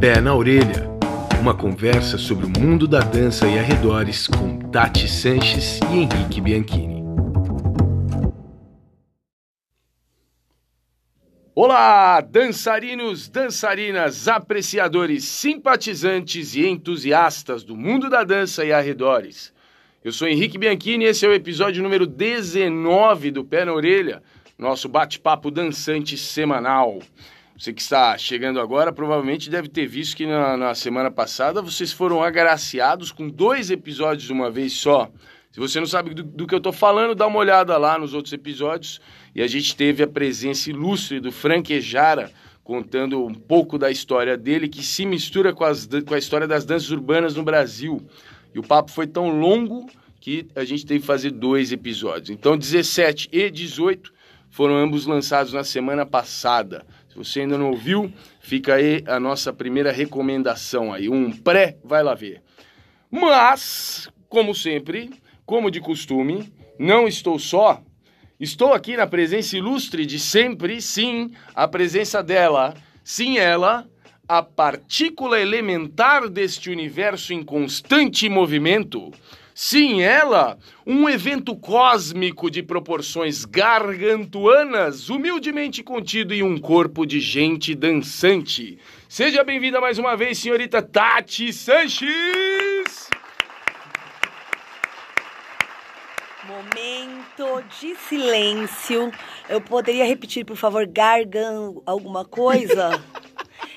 Pé na Orelha uma conversa sobre o mundo da dança e arredores com Tati Sanches e Henrique Bianchini. Olá, dançarinos, dançarinas, apreciadores, simpatizantes e entusiastas do mundo da dança e arredores. Eu sou Henrique Bianchini e esse é o episódio número 19 do Pé na Orelha, nosso bate-papo dançante semanal. Você que está chegando agora provavelmente deve ter visto que na, na, semana passada vocês foram agraciados com dois episódios de uma vez só. Se você não sabe do, do que eu estou falando, dá uma olhada lá nos outros episódios. E a gente teve a presença ilustre do Frank Ejara, contando um pouco da história dele, que se mistura com, as, com a história das danças urbanas no Brasil. E o papo foi tão longo que a gente teve que fazer dois episódios. Então, 17 e 18 foram ambos lançados na semana passada. Se você ainda não ouviu, fica aí a nossa primeira recomendação aí, um pré, vai lá ver. Mas, como sempre, como de costume, não estou só. Estou aqui na presença ilustre de sempre, sim, a presença dela, sim ela, a partícula elementar deste universo em constante movimento, Sim, ela, um evento cósmico de proporções gargantuanas, humildemente contido em um corpo de gente dançante. Seja bem-vinda mais uma vez, senhorita Tati Sanches! Momento de silêncio. Eu poderia repetir, por favor, gargan alguma coisa?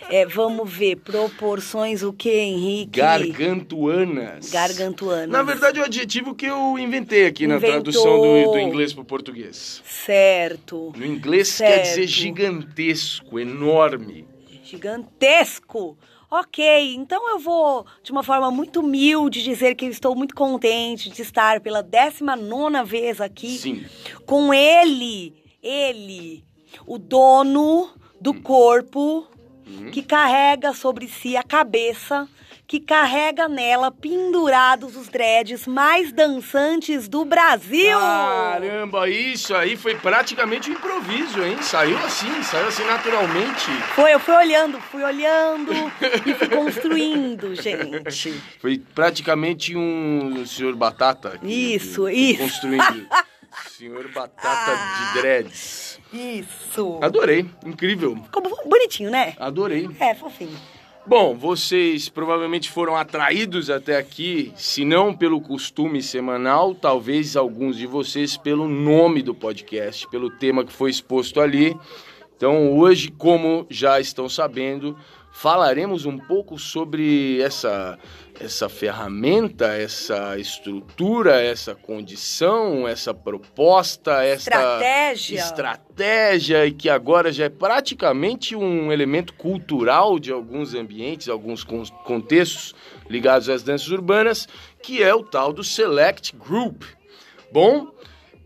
É, vamos ver, proporções o que, Henrique? Gargantuanas. Gargantuanas. Na verdade, é o adjetivo que eu inventei aqui Inventou. na tradução do, do inglês para o português. Certo. No inglês certo. quer dizer gigantesco, enorme. Gigantesco. Ok, então eu vou, de uma forma muito humilde, dizer que eu estou muito contente de estar pela 19 vez aqui Sim. com ele, ele, o dono do hum. corpo uhum. que carrega sobre si a cabeça, que carrega nela pendurados os dreads mais dançantes do Brasil. Caramba, isso aí foi praticamente um improviso, hein? Saiu assim, saiu assim naturalmente. Foi, eu fui olhando, fui olhando e fui construindo, gente. Foi praticamente um senhor batata. Isso, isso. Construindo. senhor batata de dreads. Isso. Adorei, incrível. Ficou bonitinho, né? Adorei. É, fofinho. Bom, vocês provavelmente foram atraídos até aqui, se não pelo costume semanal, talvez alguns de vocês pelo nome do podcast, pelo tema que foi exposto ali. Então, hoje, como já estão sabendo, falaremos um pouco sobre essa essa ferramenta, essa estrutura, essa condição, essa proposta, essa estratégia, estratégia e que agora já é praticamente um elemento cultural de alguns ambientes, alguns contextos ligados às danças urbanas, que é o tal do Select Group. Bom,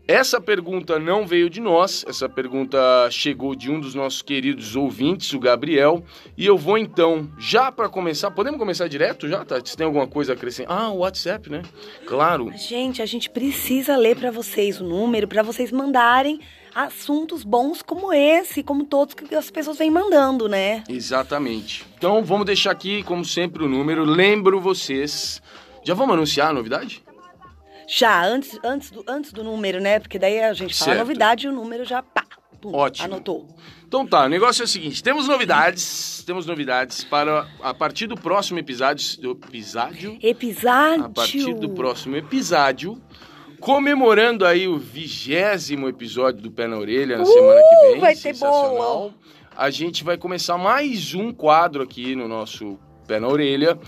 essa pergunta não veio de nós, essa pergunta chegou de um dos nossos queridos ouvintes, o Gabriel, e eu vou então, já para começar, podemos começar direto já, Tati? Tá? Se tem alguma coisa a acrescentar? Ah, o WhatsApp, né? Claro. Gente, a gente precisa ler para vocês o número, para vocês mandarem assuntos bons como esse, como todos que as pessoas vêm mandando, né? Exatamente. Então, vamos deixar aqui, como sempre, o número. Lembro vocês. Já vamos anunciar a novidade? Já, antes, antes, do, antes do número, né? Porque daí a gente fala certo. novidade e o número já pá, pum, Ótimo. anotou. Então tá, o negócio é o seguinte, temos novidades, temos novidades para a partir do próximo episódio, do episódio? Episódio. A partir do próximo episódio, comemorando aí o vigésimo episódio do Pé na Orelha na uh, semana que vem. Vai ter bolo. A gente vai começar mais um quadro aqui no nosso Pé na Orelha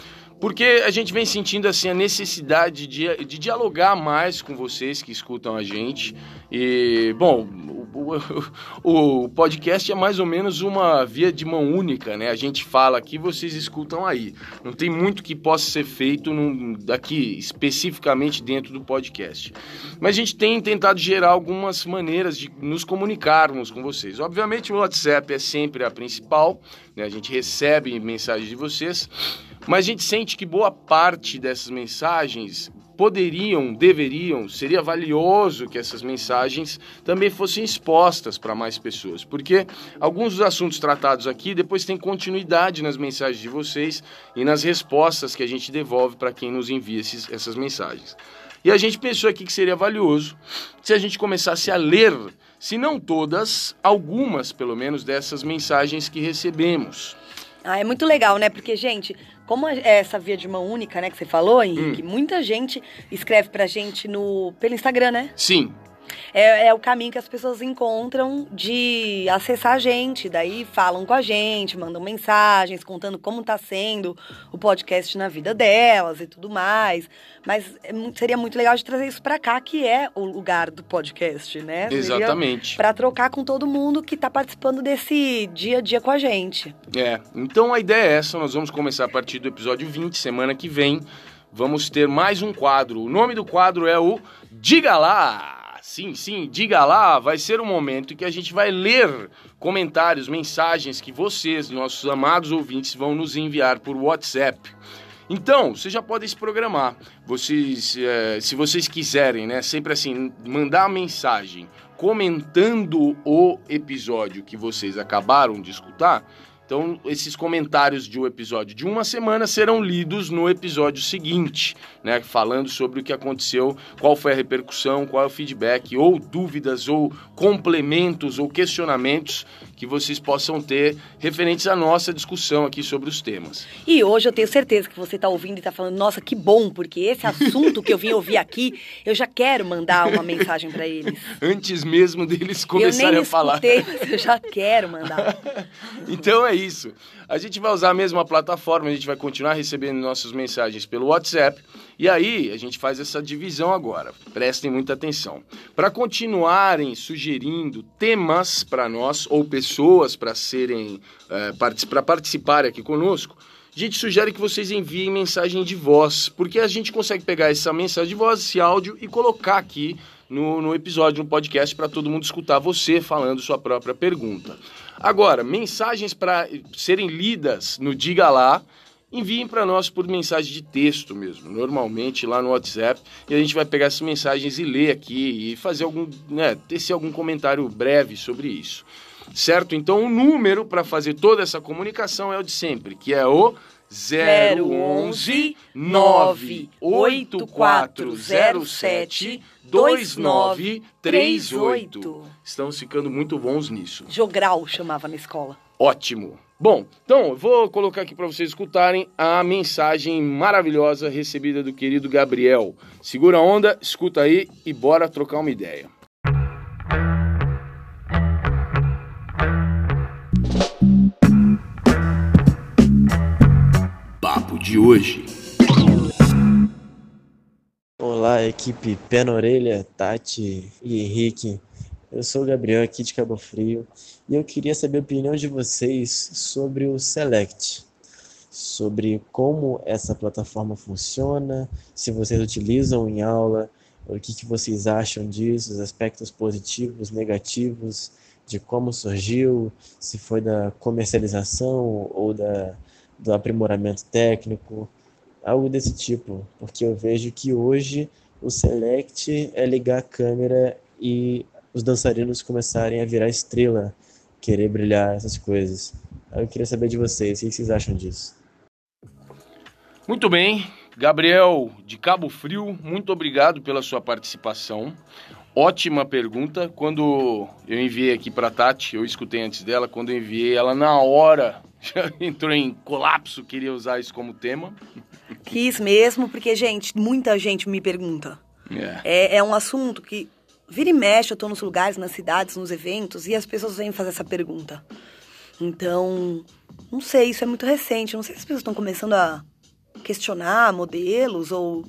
porque a gente vem sentindo assim a necessidade de, de dialogar mais com vocês que escutam a gente. E, bom, o, o, podcast é mais ou menos uma via de mão única, né? A gente fala aqui, vocês escutam aí. Não tem muito que possa ser feito num, daqui, especificamente dentro do podcast. Mas a gente tem tentado gerar algumas maneiras de nos comunicarmos com vocês. Obviamente, o WhatsApp é sempre a principal, né? A gente recebe mensagens de vocês. Mas a gente sente que boa parte dessas mensagens poderiam, deveriam, seria valioso que essas mensagens também fossem expostas para mais pessoas, porque alguns dos assuntos tratados aqui depois têm continuidade nas mensagens de vocês e nas respostas que a gente devolve para quem nos envia esses, essas mensagens. E a gente pensou aqui que seria valioso se a gente começasse a ler, se não todas, algumas pelo menos dessas mensagens que recebemos. Ah, é muito legal, né? Porque, gente, como é essa via de mão única, né, que você falou, Henrique, hum. muita gente escreve pra gente no, pelo Instagram, né? Sim. É, é, o caminho que as pessoas encontram de acessar a gente. Daí falam com a gente, mandam mensagens contando como está sendo o podcast na vida delas e tudo mais. Mas é seria muito legal de trazer isso para cá, que é o lugar do podcast, né? Exatamente. Para trocar com todo mundo que está participando desse dia a dia com a gente. É, então a ideia é essa. Nós vamos começar a partir do episódio 20, semana que vem. Vamos ter mais um quadro. O nome do quadro é o Diga Lá! Sim, sim, diga lá, vai ser um momento que a gente vai ler comentários, mensagens que vocês, nossos amados ouvintes, vão nos enviar por WhatsApp. Então, vocês já podem se programar. Vocês, é, se vocês quiserem, né, sempre assim, mandar mensagem comentando o episódio que vocês acabaram de escutar, então, esses comentários de um episódio de uma semana serão lidos no episódio seguinte, né? Falando sobre o que aconteceu, qual foi a repercussão, qual é o feedback, ou dúvidas, ou complementos, ou questionamentos que vocês possam ter referentes à nossa discussão aqui sobre os temas. E hoje eu tenho certeza que você está ouvindo e está falando, nossa, que bom, porque esse assunto que eu vim ouvir aqui, eu já quero mandar uma mensagem para eles. Antes mesmo deles começarem a falar. Escutei, mas eu já quero mandar. então é isso. A gente vai usar a mesma plataforma, a gente vai continuar recebendo nossas mensagens pelo WhatsApp. E aí a gente faz essa divisão agora. Prestem muita atenção. Para continuarem sugerindo temas para nós ou pessoas para serem é, para participarem aqui conosco, a gente sugere que vocês enviem mensagem de voz, porque a gente consegue pegar essa mensagem de voz, esse áudio e colocar aqui no, no episódio, no podcast, para todo mundo escutar você falando sua própria pergunta. Agora, mensagens para serem lidas no Diga Lá enviem para nós por mensagem de texto mesmo, normalmente lá no WhatsApp, e a gente vai pegar essas mensagens e ler aqui e fazer algum, né, tecer algum comentário breve sobre isso. Certo? Então o número para fazer toda essa comunicação é o de sempre, que é o 011 98407 2938. Estamos ficando muito bons nisso. Jogral chamava na escola. Ótimo. Bom, então, vou colocar aqui para vocês escutarem a mensagem maravilhosa recebida do querido Gabriel. Segura a onda, escuta aí e bora trocar uma ideia. Papo de hoje. Olá, equipe Pé na Orelha, Tati e Henrique. Eu sou o Gabriel aqui de Cabo Frio e eu queria saber a opinião de vocês sobre o Select, sobre como essa plataforma funciona, se vocês utilizam em aula, o que, que vocês acham disso, os aspectos positivos, negativos, de como surgiu, se foi da comercialização ou da, do aprimoramento técnico, algo desse tipo, porque eu vejo que hoje o Select é ligar a câmera e os dançarinos começarem a virar estrela, querer brilhar, essas coisas. Eu queria saber de vocês, o que vocês acham disso? Muito bem, Gabriel de Cabo Frio, muito obrigado pela sua participação. Ótima pergunta. Quando eu enviei aqui para Tati, eu escutei antes dela, quando eu enviei ela na hora já entrou em colapso, queria usar isso como tema. Quis mesmo, porque, gente, muita gente me pergunta. É. É, é um assunto que Vira e mexe, eu tô nos lugares, nas cidades, nos eventos, e as pessoas vêm fazer essa pergunta. Então, não sei, isso é muito recente. Não sei se as pessoas estão começando a questionar modelos ou,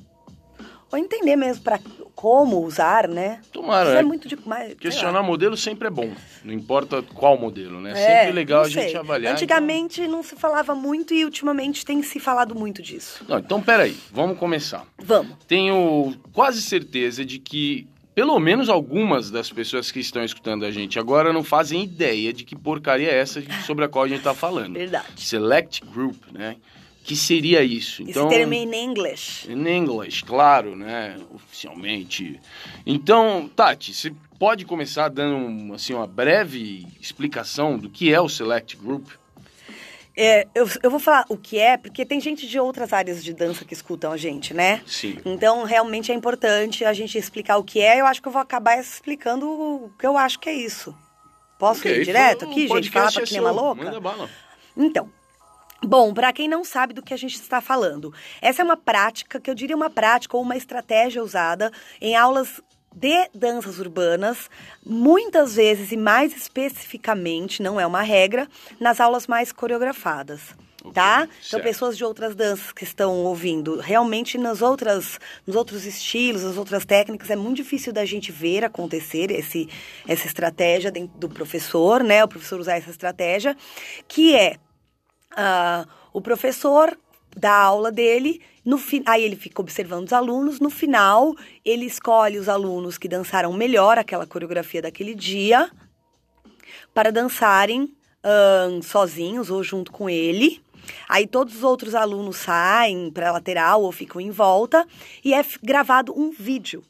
ou entender mesmo para como usar, né? Tomara. Isso é, é muito de, mais, questionar modelo sempre é bom, não importa qual modelo, né? É, sempre legal a gente avaliar. Antigamente então... não se falava muito e ultimamente tem se falado muito disso. Não, então peraí, vamos começar. Vamos. Tenho quase certeza de que pelo menos algumas das pessoas que estão escutando a gente agora não fazem ideia de que porcaria é essa sobre a qual a gente está falando. Verdade. Select Group, né? que seria isso. Então, Esse termo é in English. In English, claro, né? Oficialmente. Então, Tati, você pode começar dando assim, uma breve explicação do que é o Select Group? É, eu, eu vou falar o que é, porque tem gente de outras áreas de dança que escutam a gente, né? Sim. Então, realmente é importante a gente explicar o que é. Eu acho que eu vou acabar explicando o que eu acho que é isso. Posso okay, ir direto aqui, gente? Falar pra quem é louca? Manda bala. Então, Bom, para quem não sabe do que a gente está falando, essa é uma prática, que eu diria uma prática ou uma estratégia usada em aulas de danças urbanas, muitas vezes e mais especificamente, não é uma regra, nas aulas mais coreografadas. Okay, tá? Então, certo. Então, pessoas de outras danças que estão ouvindo, realmente nas outras, nos outros estilos, nas outras técnicas, é muito difícil da gente ver acontecer esse, essa estratégia do professor, né? O professor usar essa estratégia, que é uh, o professor da aula dele. No fi... Aí ele fica observando os alunos. No final, ele escolhe os alunos que dançaram melhor aquela coreografia daquele dia para dançarem sozinhos ou junto com ele. Aí todos os outros alunos saem para a lateral ou ficam em volta e é gravado um vídeo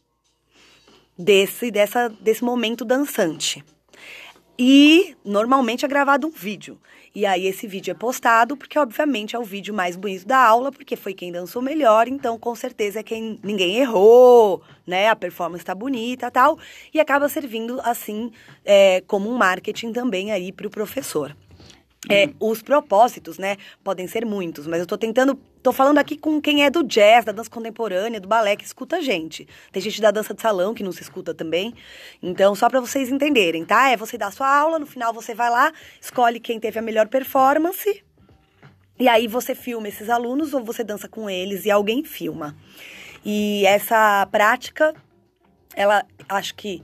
desse dessa desse momento dançante. E normalmente é gravado um vídeo. E aí esse vídeo é postado, porque obviamente é o vídeo mais bonito da aula, porque foi quem dançou melhor, então com certeza é quem ninguém errou, né? A performance tá bonita tal. E acaba servindo assim é, como um marketing também aí para o professor. É, uhum. os propósitos, né, podem ser muitos, mas eu tô tentando, tô falando aqui com quem é do jazz, da dança contemporânea, do balé, que escuta a gente. Tem gente da dança de salão que não se escuta também. Então, só para vocês entenderem, tá? É você dar a sua aula, no final você vai lá, escolhe quem teve a melhor performance, e aí você filma esses alunos ou você dança com eles e alguém filma. E essa prática, ela acho que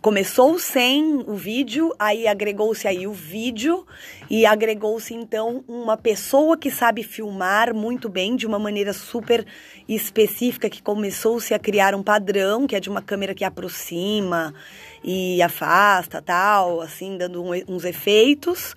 começou sem o vídeo, aí agregou-se aí o vídeo e agregou-se então uma pessoa que sabe filmar muito bem de uma maneira super específica que começou-se a criar um padrão, que é de uma câmera que aproxima e afasta, tal, assim, dando um, uns efeitos.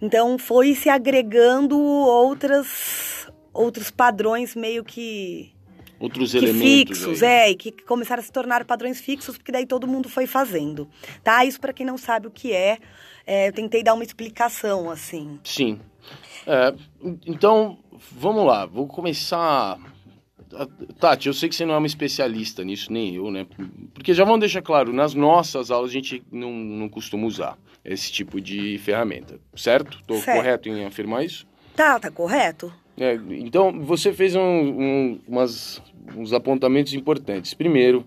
Então foi se agregando outras outros padrões meio que outros que elementos fixos, aí. é, e que começaram a se tornar padrões fixos, porque daí todo mundo foi fazendo, tá? Isso para quem não sabe o que é, é, eu tentei dar uma explicação, assim. Sim. É, então, vamos lá, vou começar... Tati, eu sei que você não é uma especialista nisso, nem eu, né? Porque já vamos deixar claro, nas nossas aulas a gente não, não costuma usar esse tipo de ferramenta, certo? Estou correto em afirmar isso? Tá, tá correto. É, então, você fez um, um, umas, uns apontamentos importantes. Primeiro,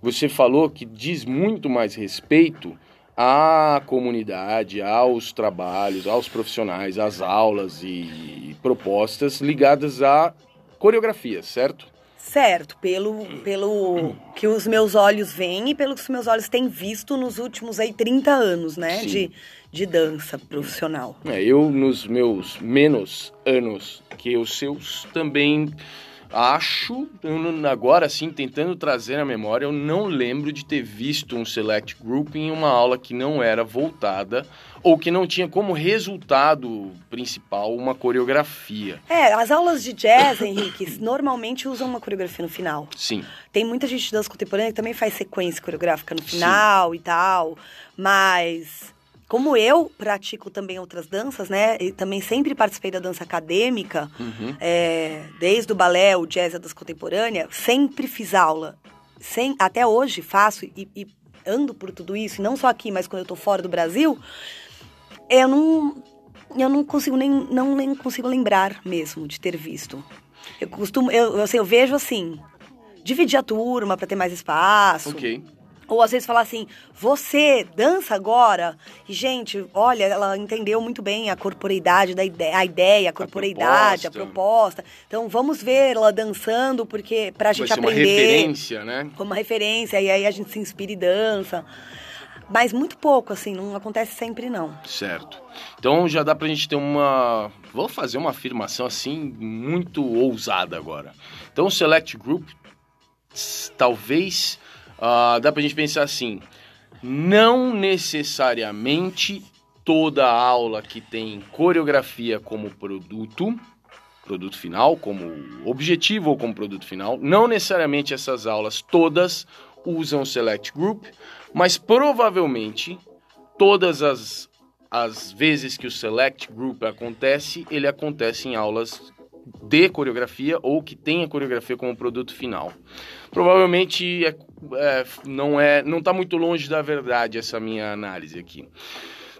você falou que diz muito mais respeito à comunidade, aos trabalhos, aos profissionais, às aulas e propostas ligadas à coreografia, certo? Certo, pelo, pelo que os meus olhos veem e pelo que os meus olhos têm visto nos últimos aí 30 anos, né? De, de dança profissional. É, eu, nos meus menos anos que os seus, também acho, agora sim, tentando trazer a memória, eu não lembro de ter visto um select group em uma aula que não era voltada ou que não tinha como resultado principal uma coreografia. É, as aulas de jazz, Henrique, normalmente usam uma coreografia no final. Sim. Tem muita gente de dança contemporânea que também faz sequência coreográfica no final sim. e tal, mas como eu pratico também outras danças, né? E também sempre participei da dança acadêmica, uhum. é, desde o balé, o jazz, a dança contemporânea, sempre fiz aula. Sem, até hoje faço e, e ando por tudo isso, e não só aqui, mas quando eu estou fora do Brasil, eu não, eu não consigo nem, não nem consigo lembrar mesmo de ter visto. Eu costumo, eu, eu, eu vejo assim, dividir a turma para ter mais espaço. Ok. Ou às vezes falar assim, você dança agora? E, gente, olha, ela entendeu muito bem a corporeidade da ideia, a ideia, a corporeidade, a proposta. a proposta. Então vamos ver ela dançando, porque pra gente Vai ser aprender. Uma referência, né? Como uma referência, e aí a gente se inspira e dança. Mas muito pouco, assim, não acontece sempre, não. Certo. Então já dá pra gente ter uma. Vou fazer uma afirmação assim, muito ousada agora. Então o Select Group talvez Uh, dá pra gente pensar assim: não necessariamente toda aula que tem coreografia como produto produto final, como objetivo ou como produto final. Não necessariamente essas aulas todas usam Select Group, mas provavelmente todas as, as vezes que o Select Group acontece, ele acontece em aulas de coreografia ou que tenha coreografia como produto final. Provavelmente é, é, não é, não está muito longe da verdade essa minha análise aqui.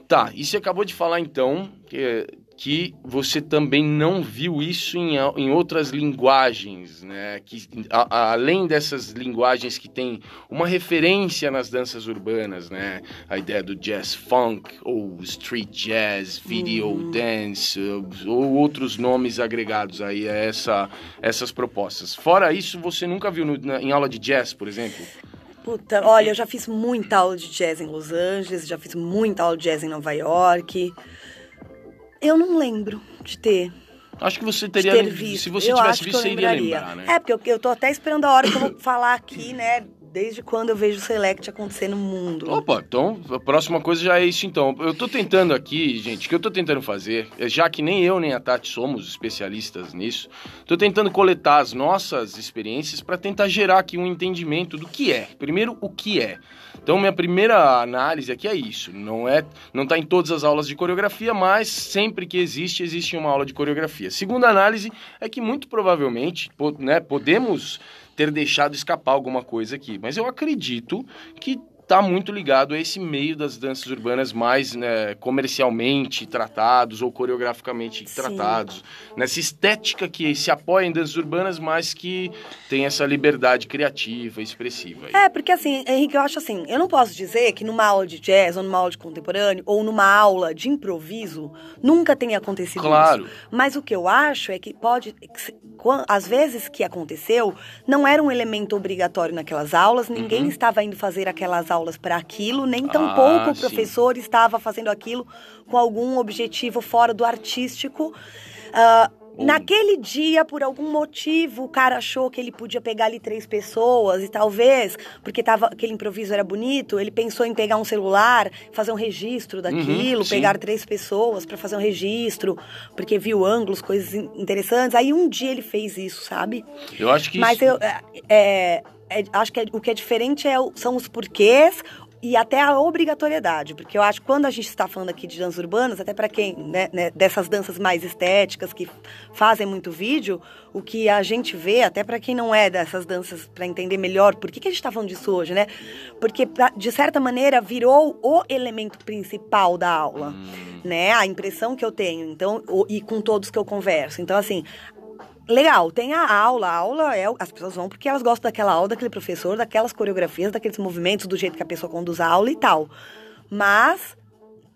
Tá, e você acabou de falar então que que você também não viu isso em, em outras linguagens, né? Que, a, a, além dessas linguagens que tem uma referência nas danças urbanas, né? A ideia do jazz funk, ou street jazz, video uhum. dance, ou outros nomes agregados aí a essa, essas propostas. Fora isso, você nunca viu no, na, em aula de jazz, por exemplo? Puta, olha, eu já fiz muita aula de jazz em Los Angeles, já fiz muita aula de jazz em Nova York. Eu não lembro de ter. Acho que você teria. Ter visto. Se você eu tivesse visto, você iria lembrar, né? É, porque eu, eu tô até esperando a hora que eu vou falar aqui, né? Desde quando eu vejo o Select acontecer no mundo. Opa, então a próxima coisa já é isso então. Eu tô tentando aqui, gente, o que eu tô tentando fazer, é, já que nem eu nem a Tati somos especialistas nisso, tô tentando coletar as nossas experiências para tentar gerar aqui um entendimento do que é. Primeiro, o que é. Então, minha primeira análise aqui é isso. Não é, não está em todas as aulas de coreografia, mas sempre que existe, existe uma aula de coreografia. Segunda análise é que muito provavelmente, né, podemos ter deixado escapar alguma coisa aqui, mas eu acredito que está muito ligado a esse meio das danças urbanas mais né, comercialmente tratados ou coreograficamente Sim. tratados. Nessa estética que se apoia em danças urbanas, mas que tem essa liberdade criativa, expressiva. É, porque assim, Henrique, eu acho assim, eu não posso dizer que numa aula de jazz, ou numa aula de contemporâneo, ou numa aula de improviso, nunca tenha acontecido claro. isso. Mas o que eu acho é que pode, às vezes que aconteceu, não era um elemento obrigatório naquelas aulas, ninguém uhum. estava indo fazer aquelas aulas aulas para aquilo, nem tampouco ah, o professor sim. estava fazendo aquilo com algum objetivo fora do artístico. Uh, Naquele dia, por algum motivo, o cara achou que ele podia pegar ali três pessoas e talvez, porque tava, aquele improviso era bonito, ele pensou em pegar um celular, fazer um registro daquilo, uhum, pegar três pessoas para fazer um registro, porque viu ângulos, coisas interessantes. Aí um dia ele fez isso, sabe? Eu acho que Mas isso... eu, é, é acho que é, o que é diferente é, são os porquês e até a obrigatoriedade, porque eu acho que quando a gente está falando aqui de danças urbanas, até para quem, né, né, dessas danças mais estéticas que fazem muito vídeo, o que a gente vê, até para quem não é dessas danças, para entender melhor por que, que a gente está falando disso hoje, né? Porque, de certa maneira, virou o elemento principal da aula, hum. né? A impressão que eu tenho, então, e com todos que eu converso. Então, assim, Legal, tem a aula. A aula é. As pessoas vão porque elas gostam daquela aula, daquele professor, daquelas coreografias, daqueles movimentos, do jeito que a pessoa conduz a aula e tal. Mas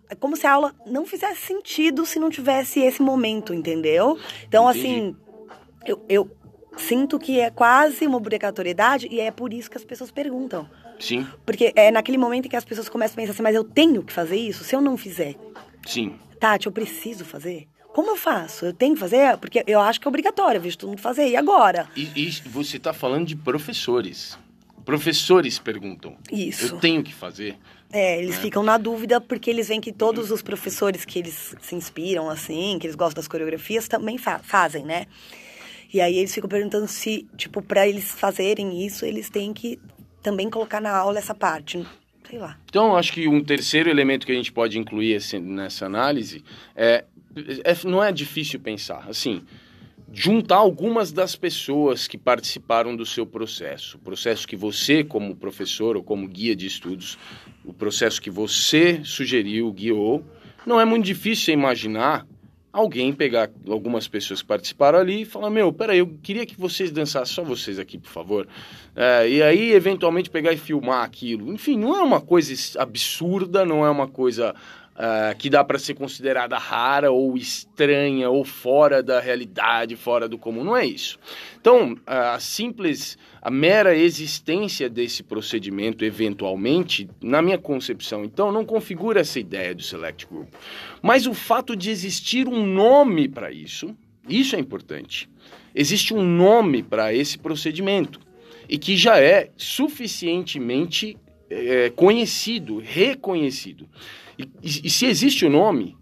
é como se a aula não fizesse sentido se não tivesse esse momento, entendeu? Então, Entendi. assim, eu, eu sinto que é quase uma obrigatoriedade e é por isso que as pessoas perguntam. Sim. Porque é naquele momento que as pessoas começam a pensar assim, mas eu tenho que fazer isso? Se eu não fizer. Sim. Tati, eu preciso fazer? Como eu faço? Eu tenho que fazer? Porque eu acho que é obrigatório, eu vejo todo mundo fazer. E agora? E, e você está falando de professores. Professores perguntam. Isso. Eu tenho que fazer. É, eles né? ficam na dúvida porque eles veem que todos os professores que eles se inspiram, assim, que eles gostam das coreografias, também fa fazem, né? E aí eles ficam perguntando se, tipo, para eles fazerem isso, eles têm que também colocar na aula essa parte. Sei lá. Então, acho que um terceiro elemento que a gente pode incluir esse, nessa análise é é, não é difícil pensar. Assim, juntar algumas das pessoas que participaram do seu processo, o processo que você, como professor ou como guia de estudos, o processo que você sugeriu, guiou, não é muito difícil imaginar alguém pegar algumas pessoas que participaram ali e falar, meu, peraí, eu queria que vocês dançassem, só vocês aqui, por favor. É, e aí, eventualmente, pegar e filmar aquilo. Enfim, não é uma coisa absurda, não é uma coisa uh, que dá para ser considerada rara ou estranha ou fora da realidade, fora do comum. Não é isso. Então, a simples, a mera existência desse procedimento, eventualmente, na minha concepção, então, não configura essa ideia do Select Group. Mas o fato de existir um nome para isso, isso é importante. Existe um nome para esse procedimento e que já é suficientemente é, conhecido, reconhecido. E, e, se existe o nome,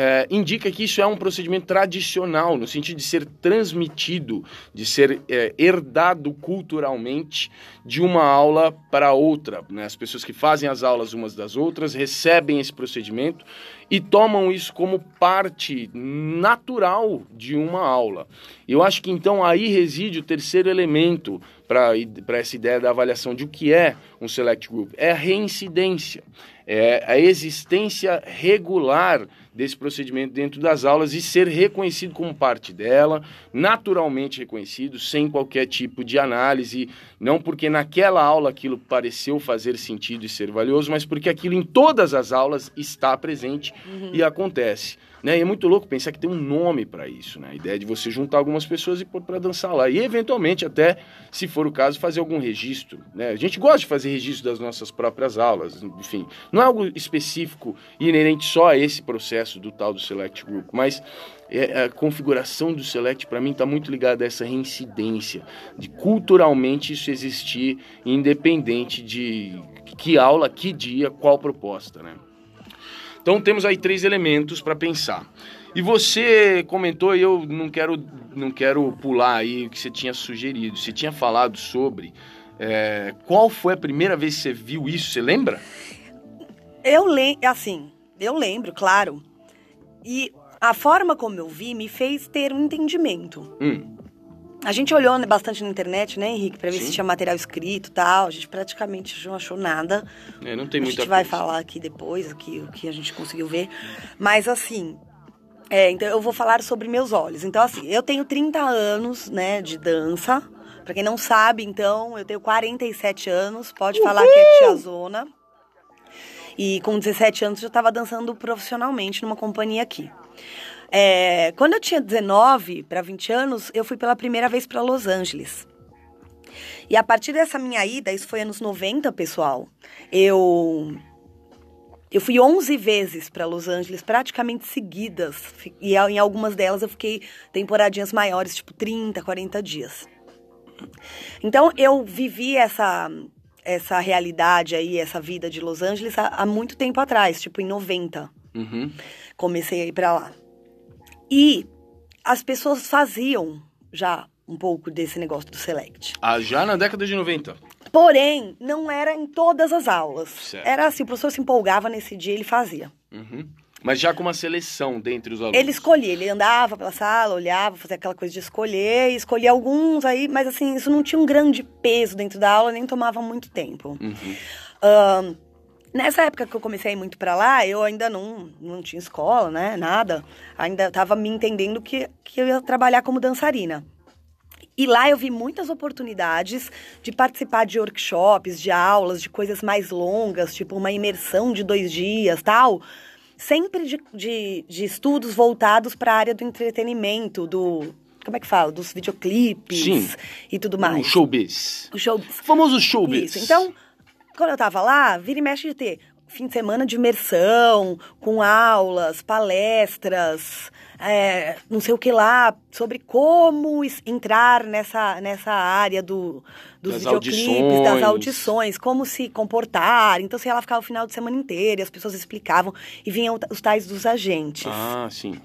é, indica que isso é um procedimento tradicional, no sentido de ser transmitido, de ser é, herdado culturalmente de uma aula para outra. Né? As pessoas que fazem as aulas umas das outras recebem esse procedimento e tomam isso como parte natural de uma aula. Eu acho que então aí reside o terceiro elemento para essa ideia da avaliação de o que é um select group: é a reincidência, é a existência regular desse procedimento dentro das aulas e ser reconhecido como parte dela, naturalmente reconhecido, sem qualquer tipo de análise, não porque naquela aula aquilo pareceu fazer sentido e ser valioso, mas porque aquilo em todas as aulas está presente uhum. e acontece. Né? E é muito louco pensar que tem um nome para isso, né? A ideia de você juntar algumas pessoas e pôr para dançar lá. E eventualmente, até, se for o caso, fazer algum registro. Né? A gente gosta de fazer registro das nossas próprias aulas, enfim. Não é algo específico e inerente só a esse processo do tal do Select Group, mas é, a configuração do Select, para mim, está muito ligada a essa reincidência, de culturalmente isso existir, independente de que aula, que dia, qual proposta, né? Então temos aí três elementos para pensar. E você comentou, e eu não quero, não quero pular aí o que você tinha sugerido. Você tinha falado sobre é, qual foi a primeira vez que você viu isso? Você lembra? Eu lembro, assim, eu lembro, claro. E a forma como eu vi me fez ter um entendimento. Hum. A gente olhou bastante na internet, né, Henrique, pra ver Sim. se tinha material escrito e tal. A gente praticamente não achou nada. É, não tem muita A gente vai falar aqui depois o que, o que a gente conseguiu ver. Mas, assim, é, então eu vou falar sobre meus olhos. Então, assim, eu tenho 30 anos, né, de dança. Pra quem não sabe, então, eu tenho 47 anos. Pode Uhul! falar que é tiazona. E com 17 anos eu estava dançando profissionalmente numa companhia aqui. É, quando eu tinha 19 para 20 anos, eu fui pela primeira vez para Los Angeles. E a partir dessa minha ida, isso foi anos 90, pessoal, eu eu fui 11 vezes para Los Angeles, praticamente seguidas. E em algumas delas eu fiquei temporadinhas maiores, tipo 30, 40 dias. Então eu vivi essa essa realidade aí, essa vida de Los Angeles há, muito tempo atrás, tipo em 90. Uhum. Comecei a ir para lá. E as pessoas faziam já um pouco desse negócio do Select. Ah, já na década de 90? Porém, não era em todas as aulas. Certo. Era assim, o professor se empolgava nesse dia, ele fazia. Uhum. Mas já com uma seleção dentre os alunos? Ele escolhia, ele andava pela sala, olhava, fazia aquela coisa de escolher, escolhia alguns aí, mas assim, isso não tinha um grande peso dentro da aula, nem tomava muito tempo. Uhum. Uh, Nessa época que eu comecei muito para lá, eu ainda não, não tinha escola, né? Nada. Ainda estava me entendendo que, que eu ia trabalhar como dançarina. E lá eu vi muitas oportunidades de participar de workshops, de aulas, de coisas mais longas, tipo uma imersão de dois dias, tal. Sempre de, de, de estudos voltados para a área do entretenimento, do, como é que fala? Dos videoclipes Sim. e tudo mais. O showbiz. O showbiz. O famoso showbiz. Isso. Então, quando eu tava lá, vira e mexe de ter fim de semana de imersão, com aulas, palestras, é, não sei o que lá, sobre como entrar nessa, nessa área do, dos das videoclipes, audições. das audições, como se comportar. Então, sei lá, ficava o final de semana inteiro e as pessoas explicavam e vinham os tais dos agentes. Ah, sim.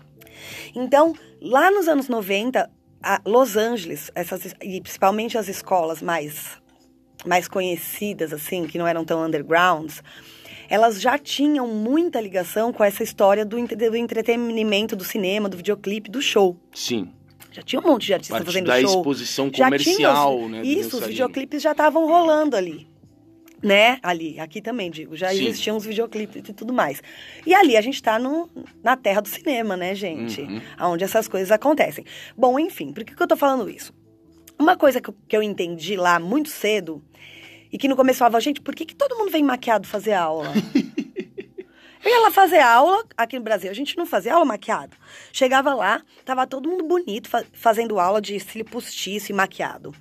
Então, lá nos anos 90, Los Angeles, essas, e principalmente as escolas mais mais conhecidas, assim, que não eram tão undergrounds, elas já tinham muita ligação com essa história do, do entretenimento, do cinema, do videoclipe, do show. Sim. Já tinha um monte de artistas Parte fazendo da show. exposição comercial, tinha, né? Isso, os videoclipes já estavam rolando ali. Né? Ali, aqui também digo, já Sim. existiam os videoclipes e tudo mais. E ali a gente está na terra do cinema, né, gente? Uhum. Onde essas coisas acontecem. Bom, enfim, por que, que eu tô falando isso? Uma coisa que eu, que eu entendi lá muito cedo e que no começo falava, gente, por que, que todo mundo vem maquiado fazer aula? Eu ia lá fazer aula, aqui no Brasil, a gente não fazia aula maquiado. Chegava lá, tava todo mundo bonito, fa fazendo aula de cílio postiço e maquiado.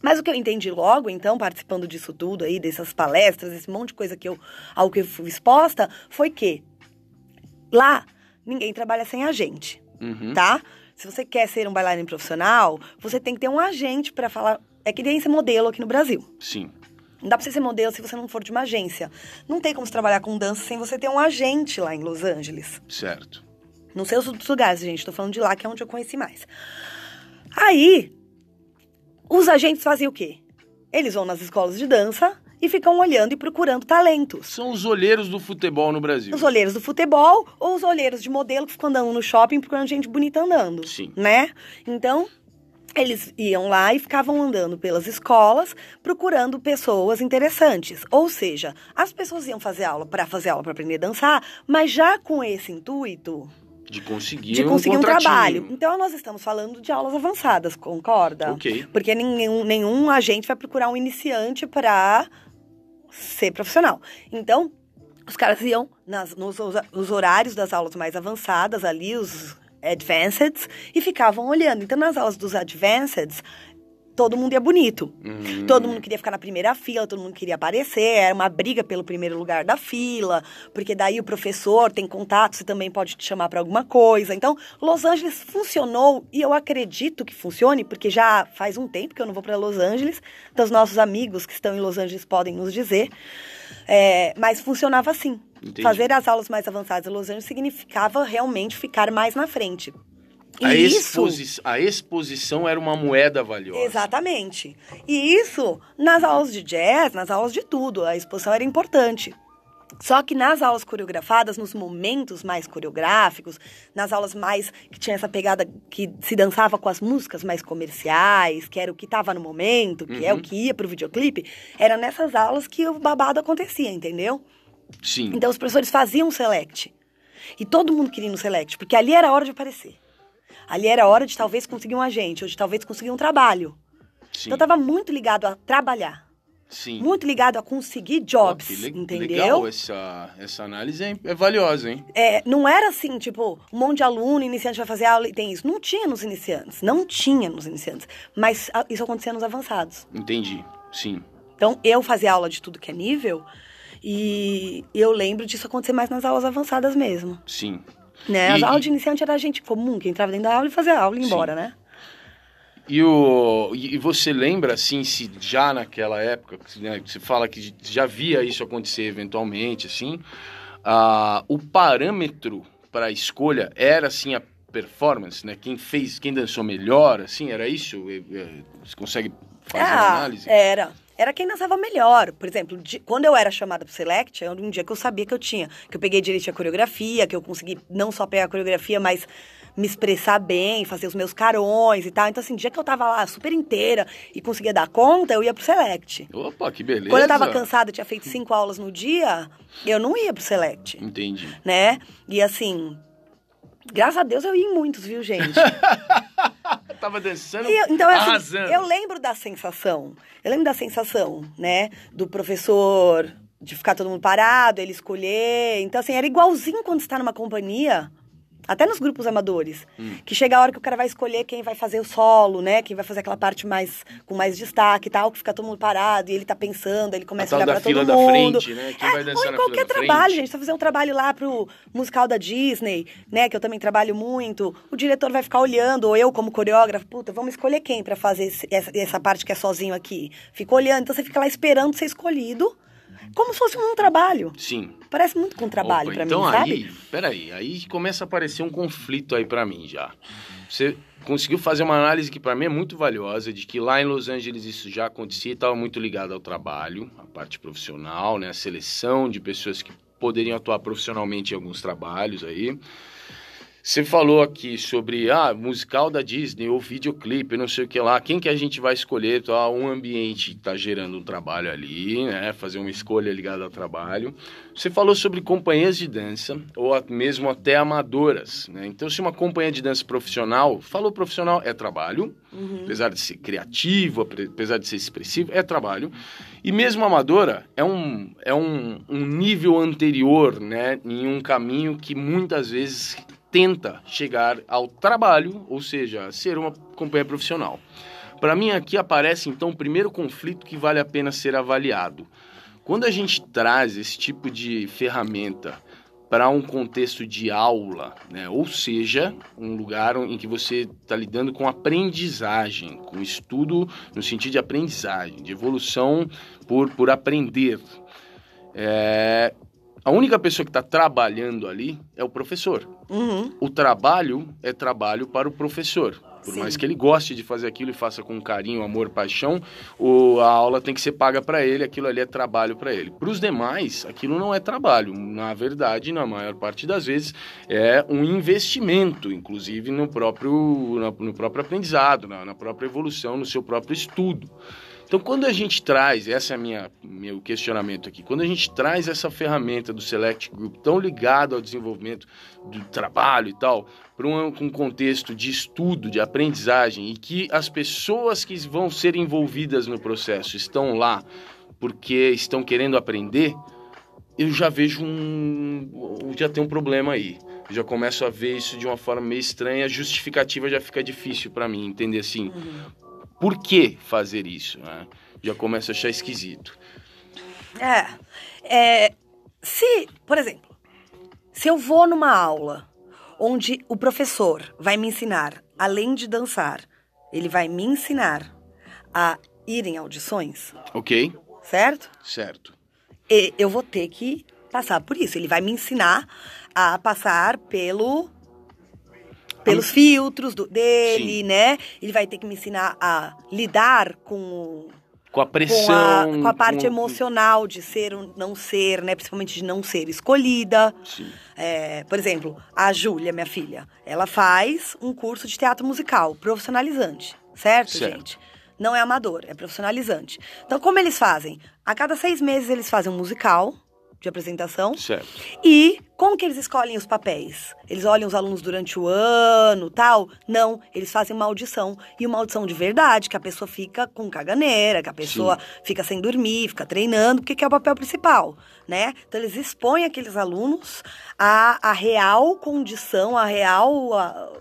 Mas o que eu entendi logo, então, participando disso tudo aí, dessas palestras, esse monte de coisa que eu, ao que eu fui exposta, foi que lá ninguém trabalha sem agente, uhum. tá? Se você quer ser um bailarino profissional, você tem que ter um agente para falar. É que nem ser modelo aqui no Brasil. Sim. Não dá pra você ser modelo se você não for de uma agência. Não tem como você trabalhar com dança sem você ter um agente lá em Los Angeles. Certo. Não sei os outros lugares, gente. Tô falando de lá, que é onde eu conheci mais. Aí, os agentes faziam o quê? Eles vão nas escolas de dança e ficam olhando e procurando talentos. São os olheiros do futebol no Brasil. Os olheiros do futebol ou os olheiros de modelo que ficam andando no shopping procurando gente bonita andando. Sim. Né? Então, eles iam lá e ficavam andando pelas escolas procurando pessoas interessantes. Ou seja, as pessoas iam fazer aula para fazer aula para aprender a dançar, mas já com esse intuito De conseguir, de conseguir um, contratinho. trabalho. Então nós estamos falando de aulas avançadas, concorda? Ok. Porque nenhum, nenhum agente vai procurar um iniciante para ser profissional. Então, os caras iam nas, nos os horários das aulas mais avançadas, ali, os advanced, e ficavam olhando. Então, nas aulas dos advanced, todo mundo ia bonito. Uhum. Todo mundo queria ficar na primeira fila, todo mundo queria aparecer, era uma briga pelo primeiro lugar da fila, porque daí o professor tem contato, você também pode te chamar para alguma coisa. Então, Los Angeles funcionou e eu acredito que funcione, porque já faz um tempo que eu não vou para Los Angeles, então os nossos amigos que estão em Los Angeles podem nos dizer. É, mas funcionava assim. Entendi. Fazer as aulas mais avançadas em Los Angeles significava realmente ficar mais na frente. E A, isso exposi- a exposição era uma moeda valiosa. Exatamente. E isso nas aulas de jazz, nas aulas de tudo, a exposição era importante. Só que nas aulas coreografadas, nos momentos mais coreográficos, nas aulas mais que tinha essa pegada que se dançava com as músicas mais comerciais, que era o que estava no momento, que é o que ia pro videoclipe, era nessas aulas que o babado acontecia, entendeu? Sim. Então os professores faziam um select. E todo mundo queria ir no select, porque ali era a hora de aparecer. Ali era a hora de talvez conseguir um agente, ou de talvez conseguir um trabalho. sim. Então eu tava muito ligado a trabalhar, sim. muito ligado a conseguir jobs, que le- entendeu? Legal, essa, essa análise é, é valiosa, hein? É, não era assim, tipo, um monte de aluno, iniciante vai fazer aula e tem isso. Não tinha nos iniciantes, não tinha nos iniciantes. Mas isso acontecia nos avançados. Entendi. Sim. Então eu fazia aula de tudo que é nível e eu lembro disso acontecer mais nas aulas avançadas mesmo. Sim. Né? As E- aulas de iniciante era gente comum, que entrava dentro da aula e fazia aula e ia Sim. embora, né? E, o, e você lembra, assim, se já naquela época, né, você fala que já via isso acontecer eventualmente, assim, ah, o parâmetro para a escolha era, assim, a performance, né? Quem fez, quem dançou melhor, assim, era isso? Você consegue fazer uma Ah, análise? era. Era quem dançava melhor. Por exemplo, de- quando eu era chamada pro Select, era um dia que eu sabia que eu tinha. Que eu peguei direito a coreografia, que eu consegui não só pegar a coreografia, mas me expressar bem, fazer os meus carões e tal. Então, assim, dia que eu tava lá super inteira e conseguia dar conta, eu ia pro Select. Opa, que beleza. Quando eu tava cansada, tinha feito cinco aulas no dia, eu não ia pro Select, Entendi. né? E assim, graças a Deus eu ia em muitos, viu, gente? tava dançando, E eu- então, assim, arrasando. eu lembro da sensação. Eu lembro da sensação, né? Do professor de ficar todo mundo parado, ele escolher. Então, assim, era igualzinho quando você tá numa companhia. Até nos grupos amadores. Hum. Que chega a hora que o cara vai escolher quem vai fazer o solo, né? Quem vai fazer aquela parte mais com mais destaque e tal, que fica todo mundo parado e ele tá pensando, ele começa A a, olhar pra todo mundo. frente, né? Quem É, vai dançar ou em qualquer trabalho, gente. Se fazer um trabalho lá pro musical da Disney, né? Que eu também trabalho muito. O diretor vai ficar olhando, ou eu como coreógrafo, puta, vamos escolher quem pra fazer esse- essa, essa parte que é sozinho aqui. Fica olhando, então você fica lá esperando ser escolhido, como se fosse um trabalho. Sim. Parece muito com trabalho Opa, pra então mim, aí, sabe? peraí, aí começa a aparecer um conflito aí pra mim já. Você conseguiu fazer uma análise que pra mim é muito valiosa, de que lá em Los Angeles isso já acontecia e estava muito ligado ao trabalho, a parte profissional, né, a seleção de pessoas que poderiam atuar profissionalmente em alguns trabalhos aí. Você falou aqui sobre ah, musical da Disney ou videoclipe, não sei o que lá. Quem que a gente vai escolher? Tá, um ambiente está gerando um trabalho ali, né? Fazer uma escolha ligada ao trabalho. Você falou sobre companhias de dança ou mesmo até amadoras, né? Então, se uma companhia de dança profissional, falou profissional é trabalho, apesar de ser criativo, apesar de ser expressivo, é trabalho. E mesmo amadora é um é um, um nível anterior, né? Em um caminho que muitas vezes tenta chegar ao trabalho, ou seja, ser uma companhia profissional. Para mim aqui aparece então o primeiro conflito que vale a pena ser avaliado. Quando a gente traz esse tipo de ferramenta para um contexto de aula, né? ou seja, um lugar em que você está lidando com aprendizagem, com estudo no sentido de aprendizagem, de evolução por, por aprender. É, A única pessoa que está trabalhando ali é o professor. Uhum. O trabalho é trabalho para o professor. Por Sim. mais que ele goste de fazer aquilo e faça com carinho, amor, paixão, o, a aula tem que ser paga para ele, aquilo ali é trabalho para ele. Para os demais, aquilo não é trabalho. Na verdade, na maior parte das vezes, é um investimento, inclusive no próprio, na- no próprio aprendizado, na, na própria evolução, no seu próprio estudo. Então, quando a gente traz, esse é a minha meu questionamento aqui, quando a gente traz essa ferramenta do Select Group tão ligado ao desenvolvimento do trabalho e tal, para um, um contexto de estudo, de aprendizagem, e que as pessoas que vão ser envolvidas no processo estão lá porque estão querendo aprender, eu já vejo um. já tem um problema aí. Eu já começo a ver isso de uma forma meio estranha, a justificativa já fica difícil para mim, entender assim. Por que fazer isso? né? Já começo a achar esquisito. É, é, se, por exemplo, se eu vou numa aula onde o professor vai me ensinar, além de dançar, ele vai me ensinar a ir em audições, Ok? certo? Certo. E eu vou ter que passar por isso. Ele vai me ensinar a passar pelo pelos filtros do- dele, Sim. né? Ele vai ter que me ensinar a lidar com Com a com pressão. a, com a parte com- emocional de ser ou não ser, né? Principalmente de não ser escolhida. Sim. É, por exemplo, a Júlia, minha filha, ela faz um curso de teatro musical profissionalizante, certo, Certo. gente? Não é amador, é profissionalizante. Então, como eles fazem? A cada seis meses eles fazem um musical de apresentação. Certo. E como que eles escolhem os papéis? Eles olham os alunos durante o ano, tal? Não, eles fazem uma audição. E uma audição de verdade, que a pessoa fica com caganeira, que a pessoa fica sem dormir, fica treinando, porque que é o papel principal, né? Então eles expõem aqueles alunos à, à real condição, à real a,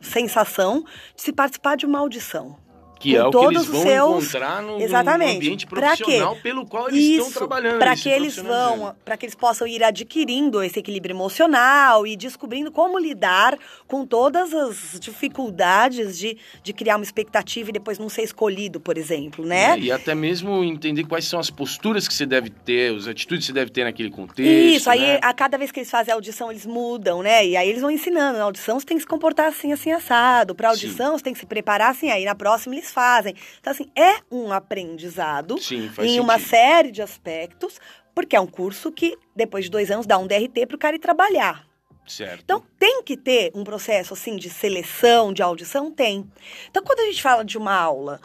sensação de se participar de uma audição. Que Com é o que eles vão seus- encontrar no, no Exatamente. ambiente Pra quê? profissional pelo qual eles estão trabalhando. para que eles vão, para que eles possam ir adquirindo esse equilíbrio emocional e descobrindo como lidar com todas as dificuldades de, de criar uma expectativa e depois não ser escolhido, por exemplo, né? E até mesmo entender quais são as posturas que você deve ter, as atitudes que você deve ter naquele contexto. Isso, aí né? a cada vez que eles fazem a audição, eles mudam, né? E aí eles vão ensinando. Na audição você tem que se comportar assim, assim, assado. Pra audição você tem que se preparar assim, aí na próxima eles fazem. Então, assim, é um aprendizado Sim, faz em uma sentido. série de aspectos, porque é um curso que, depois de dois anos, dá um DRT pro cara ir trabalhar. Certo. Então, tem que ter um processo, assim, de seleção, de audição? Tem. Então, quando a gente fala de uma aula,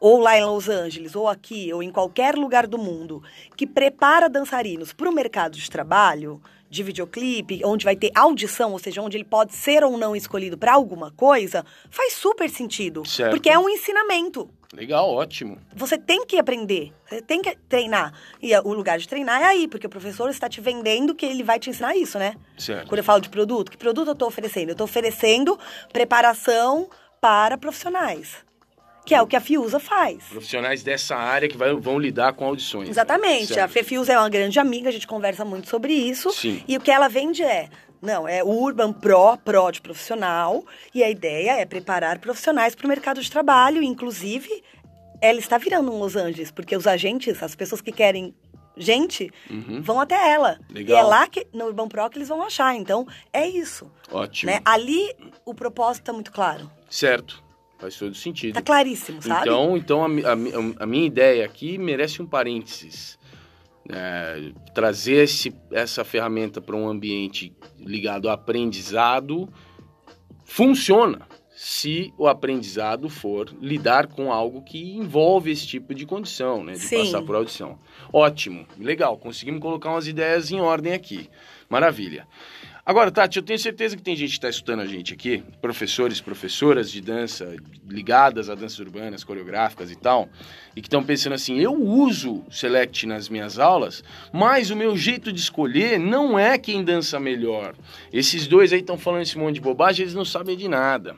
ou lá em Los Angeles, ou aqui, ou em qualquer lugar do mundo, que prepara dançarinos para o mercado de trabalho, de videoclipe, onde vai ter audição, ou seja, onde ele pode ser ou não escolhido para alguma coisa, faz super sentido. Certo. Porque é um ensinamento. Legal, ótimo. Você tem que aprender, você tem que treinar. E o lugar de treinar é aí, porque o professor está te vendendo que ele vai te ensinar isso, né? Certo. Quando eu falo de produto, que produto eu estou oferecendo? Eu estou oferecendo preparação para profissionais, que é o que a Fiusa faz. Profissionais dessa área que vai- vão lidar com audições. Exatamente. Certo. A Fefiusa é uma grande amiga, a gente conversa muito sobre isso. Sim. E o que ela vende é. Não, é Urban Pro, Pro de profissional, e a ideia é preparar profissionais para o mercado de trabalho, inclusive ela está virando um Los Angeles, porque os agentes, as pessoas que querem gente, vão até ela. Uhum. Legal. E é lá que, no Urban Pro que eles vão achar. Então, é isso. Ótimo. Né? Ali, o propósito está muito claro. Certo. Faz todo sentido. Está claríssimo, sabe? Então, então a, a a minha ideia aqui merece um parênteses. É, trazer esse, essa ferramenta para um ambiente ligado ao aprendizado funciona se o aprendizado for lidar com algo que envolve esse tipo de condição, né? De Sim. passar por audição. Ótimo, legal, conseguimos colocar umas ideias em ordem aqui. Maravilha. Agora, Tati, eu tenho certeza que tem gente que está escutando a gente aqui, professores, professoras de dança ligadas a danças urbanas, coreográficas e tal, e que estão pensando assim: eu uso Select nas minhas aulas, mas o meu jeito de escolher não é quem dança melhor. Esses dois aí estão falando esse monte de bobagem, eles não sabem de nada.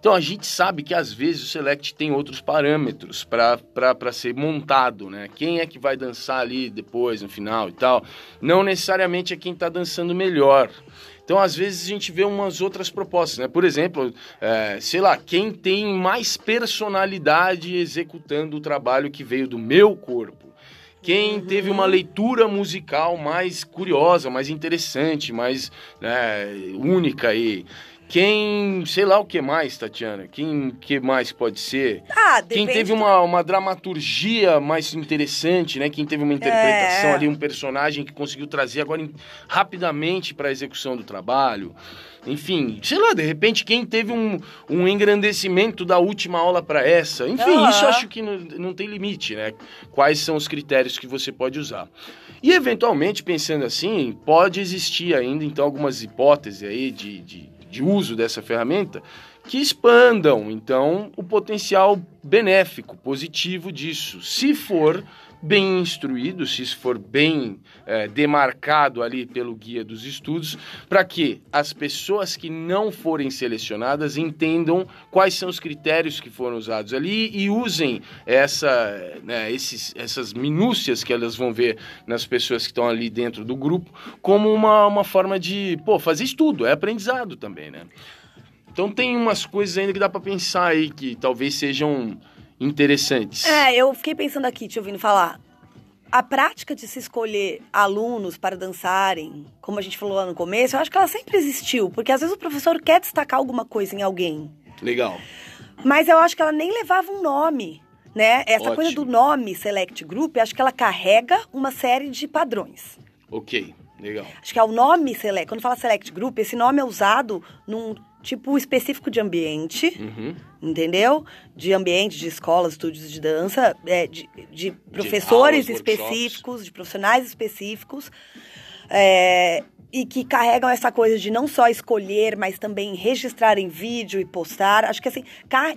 Então a gente sabe que às vezes o Select tem outros parâmetros para ser montado, né? Quem é que vai dançar ali depois, no final e tal. Não necessariamente é quem está dançando melhor. Então, às vezes, a gente vê umas outras propostas, né? Por exemplo, é, sei lá, quem tem mais personalidade executando o trabalho que veio do meu corpo. quem uhum. teve uma leitura musical mais curiosa, mais interessante, mais né, única aí. Quem, sei lá o que mais, Tatiana? Quem que mais pode ser? Ah, Quem teve uma, uma dramaturgia mais interessante, né? Quem teve uma interpretação é. ali, um personagem que conseguiu trazer agora rapidamente para a execução do trabalho. Enfim, sei lá, de repente, quem teve um, um engrandecimento da última aula para essa. Enfim, uhum. isso acho que não, não tem limite, né? Quais são os critérios que você pode usar. E, eventualmente, pensando assim, pode existir ainda, então, algumas hipóteses aí de, de de uso dessa ferramenta que expandam, então, o potencial benéfico, positivo disso. Se for bem instruído, se for bem é, demarcado ali pelo guia dos estudos, para que as pessoas que não forem selecionadas entendam quais são os critérios que foram usados ali e usem essa, né, esses, essas minúcias que elas vão ver nas pessoas que estão ali dentro do grupo como uma, uma forma de pô, fazer estudo, é aprendizado também, né? Então tem umas coisas ainda que dá para pensar aí que talvez sejam interessantes. É, eu fiquei pensando aqui, te ouvindo falar. A prática de se escolher alunos para dançarem, como a gente falou lá no começo, eu acho que ela sempre existiu, porque às vezes o professor quer destacar alguma coisa em alguém. Legal. Mas eu acho que ela nem levava um nome, né? Essa Ótimo. coisa do nome Select Group, acho que ela carrega uma série de padrões. Ok, legal. Acho que é o nome Select. Quando fala Select Group, esse nome é usado num tipo específico de ambiente, uhum. entendeu? De ambiente, de escolas, estúdios de dança, é, de, de, professores de aulas, específicos, workshops. de profissionais específicos. É, e que carregam essa coisa de não só escolher, mas também registrar em vídeo e postar. Acho que assim,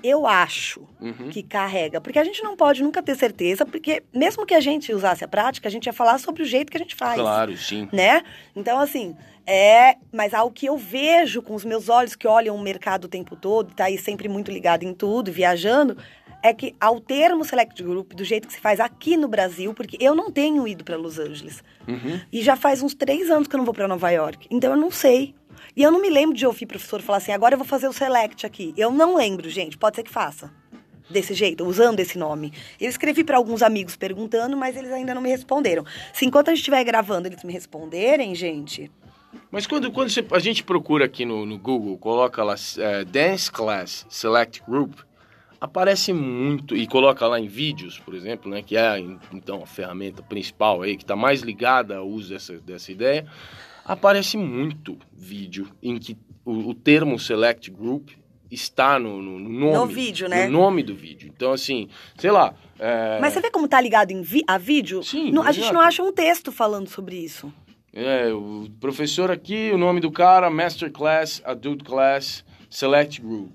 eu acho uhum. que carrega. Porque a gente não pode nunca ter certeza, porque mesmo que a gente usasse a prática, a gente ia falar sobre o jeito que a gente faz. Claro, sim. Né? Então, assim, é. Mas ao que eu vejo com os meus olhos que olham o mercado o tempo todo, tá aí sempre muito ligado em tudo, viajando, é que ao termo Select Group, do jeito que se faz aqui no Brasil, porque eu não tenho ido para Los Angeles. Uhum. E já faz uns três anos que eu não vou para Nova York. Então eu não sei. E eu não me lembro de ouvir professor falar assim, agora eu vou fazer o Select aqui. Eu não lembro, gente. Pode ser que faça. Desse jeito, usando esse nome. Eu escrevi para alguns amigos perguntando, mas eles ainda não me responderam. Se enquanto a gente estiver gravando eles me responderem, gente, mas quando, quando você, a gente procura aqui no, no Google, coloca lá uh, Dance Class Select Group, aparece muito e coloca lá em vídeos, por exemplo, né, que é então a ferramenta principal aí que está mais ligada ao uso dessa, dessa ideia, aparece muito vídeo em que o, o termo select group está no, no, no, nome no vídeo, né? No nome do vídeo. Então assim, sei lá. É... Mas você vê como tá ligado vi a vídeo? Sim. A gente não acha um texto falando sobre isso. É, o professor aqui, o nome do cara, Masterclass, Adult Class, Select Group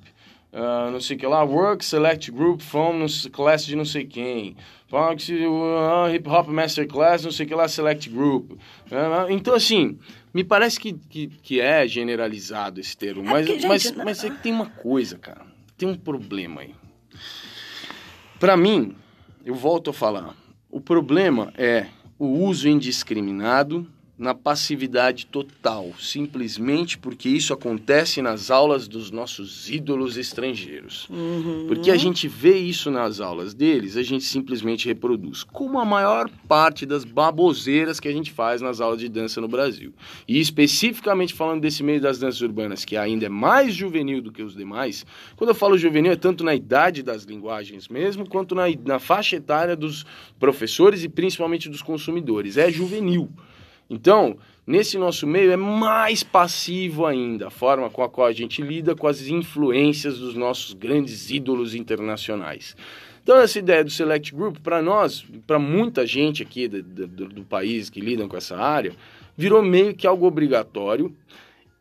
uh, não sei o que lá, Work Select Group from class de não sei quem. Uh, hip Hop Masterclass, não sei o que lá, Select Group. Uh, então, assim, me parece que, que, que é generalizado esse termo, é mas, porque, mas, gente, mas é que tem uma coisa, cara, tem um problema aí. Para mim, eu volto a falar, o problema é o uso indiscriminado na passividade total, simplesmente porque isso acontece nas aulas dos nossos ídolos estrangeiros. Uhum. Porque a gente vê isso nas aulas deles, a gente simplesmente reproduz, como a maior parte das baboseiras que a gente faz nas aulas de dança no Brasil. E especificamente falando desse meio das danças urbanas, que ainda é mais juvenil do que os demais, quando eu falo juvenil é tanto na idade das linguagens mesmo, quanto na, na faixa etária dos professores e principalmente dos consumidores. É juvenil. Então, nesse nosso meio é mais passivo ainda a forma com a qual a gente lida com as influências dos nossos grandes ídolos internacionais. Então, essa ideia do Select Group, para nós, para muita gente aqui do, do, do país que lidam com essa área, virou meio que algo obrigatório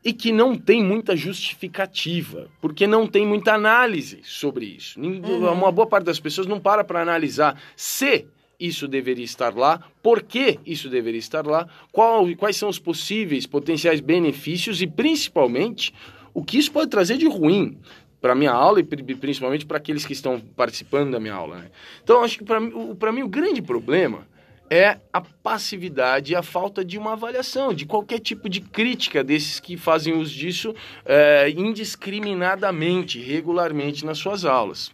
e que não tem muita justificativa, porque não tem muita análise sobre isso. Uhum. Uma boa parte das pessoas não para para analisar se isso deveria estar lá, por que isso deveria estar lá, qual, quais são os possíveis potenciais benefícios e, principalmente, o que isso pode trazer de ruim para minha aula e principalmente para aqueles que estão participando da minha aula. Né? Então, acho que para mim o grande problema é a passividade e a falta de uma avaliação, de qualquer tipo de crítica desses que fazem uso disso é, indiscriminadamente, regularmente nas suas aulas.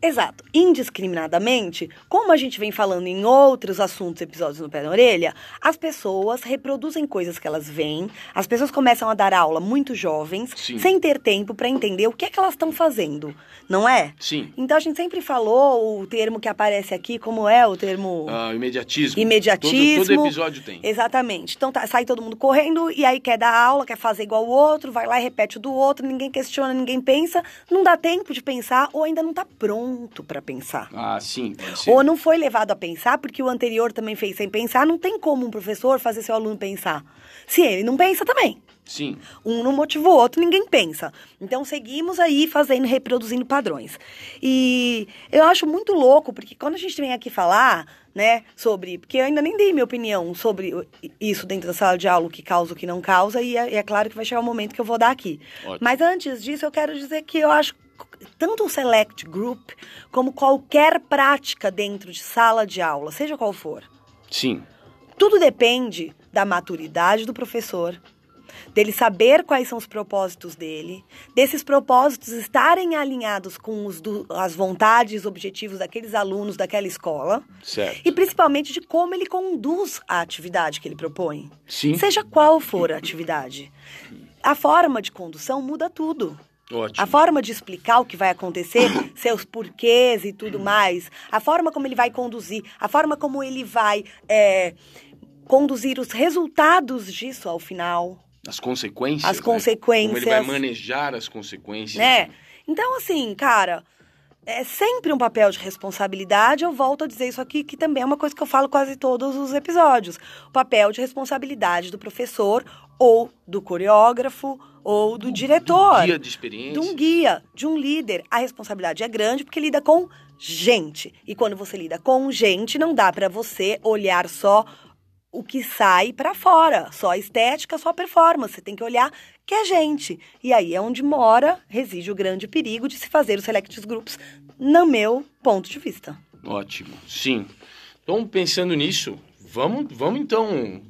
Exato. Indiscriminadamente, como a gente vem falando em outros assuntos, episódios no Pé na Orelha, as pessoas reproduzem coisas que elas veem, as pessoas começam a dar aula muito jovens, Sim. sem ter tempo para entender o que é que elas estão fazendo, não é? Sim. Então a gente sempre falou o termo que aparece aqui, como é o termo. Ah, imediatismo. Imediatismo. Todo, todo episódio tem. Exatamente. Então tá- sai todo mundo correndo e aí quer dar aula, quer fazer igual o outro, vai lá e repete o do outro, ninguém questiona, ninguém pensa, não dá tempo de pensar ou ainda não tá pronto para pensar. Ah, sim, pode ser. Ou não foi levado a pensar porque o anterior também fez sem pensar, não tem como um professor fazer seu aluno pensar. Se ele não pensa também. Sim. Um não motiva o outro, ninguém pensa. Então seguimos aí fazendo, reproduzindo padrões. E eu acho muito louco, porque quando a gente vem aqui falar, né, sobre. Porque eu ainda nem dei minha opinião sobre isso dentro da sala de aula, o que causa, o que não causa, e é, é claro que vai chegar o momento que eu vou dar aqui. Ótimo. Mas antes disso, eu quero dizer que eu acho tanto o Select Group como qualquer prática dentro de sala de aula, seja qual for. Sim. Tudo depende da maturidade do professor, dele saber quais são os propósitos dele, desses propósitos estarem alinhados com os do- as vontades, objetivos daqueles alunos daquela escola Certo. e principalmente de como ele conduz a atividade que ele propõe. Sim. Seja qual for a atividade. A forma de condução muda tudo. Ótimo. A forma de explicar o que vai acontecer, seus porquês e tudo mais, a forma como ele vai conduzir, a forma como ele vai é, conduzir os resultados disso ao final, As consequências. As né? consequências. Como ele vai manejar as consequências. né? Então, assim, cara, é sempre um papel de responsabilidade. Eu volto a dizer isso aqui, que também é uma coisa que eu falo quase todos os episódios. O papel de responsabilidade do professor ou do coreógrafo ou do diretor. Guia de experiência. de um guia, de um líder. A responsabilidade é grande porque lida com gente. E quando você lida com gente, não dá pra você olhar só o que sai pra fora, só a estética, só a performance. Você tem que olhar que é gente. E aí é onde mora, reside o grande perigo de se fazer os select groups, no meu ponto de vista. Ótimo. Sim. Então, pensando nisso, vamos, vamos então.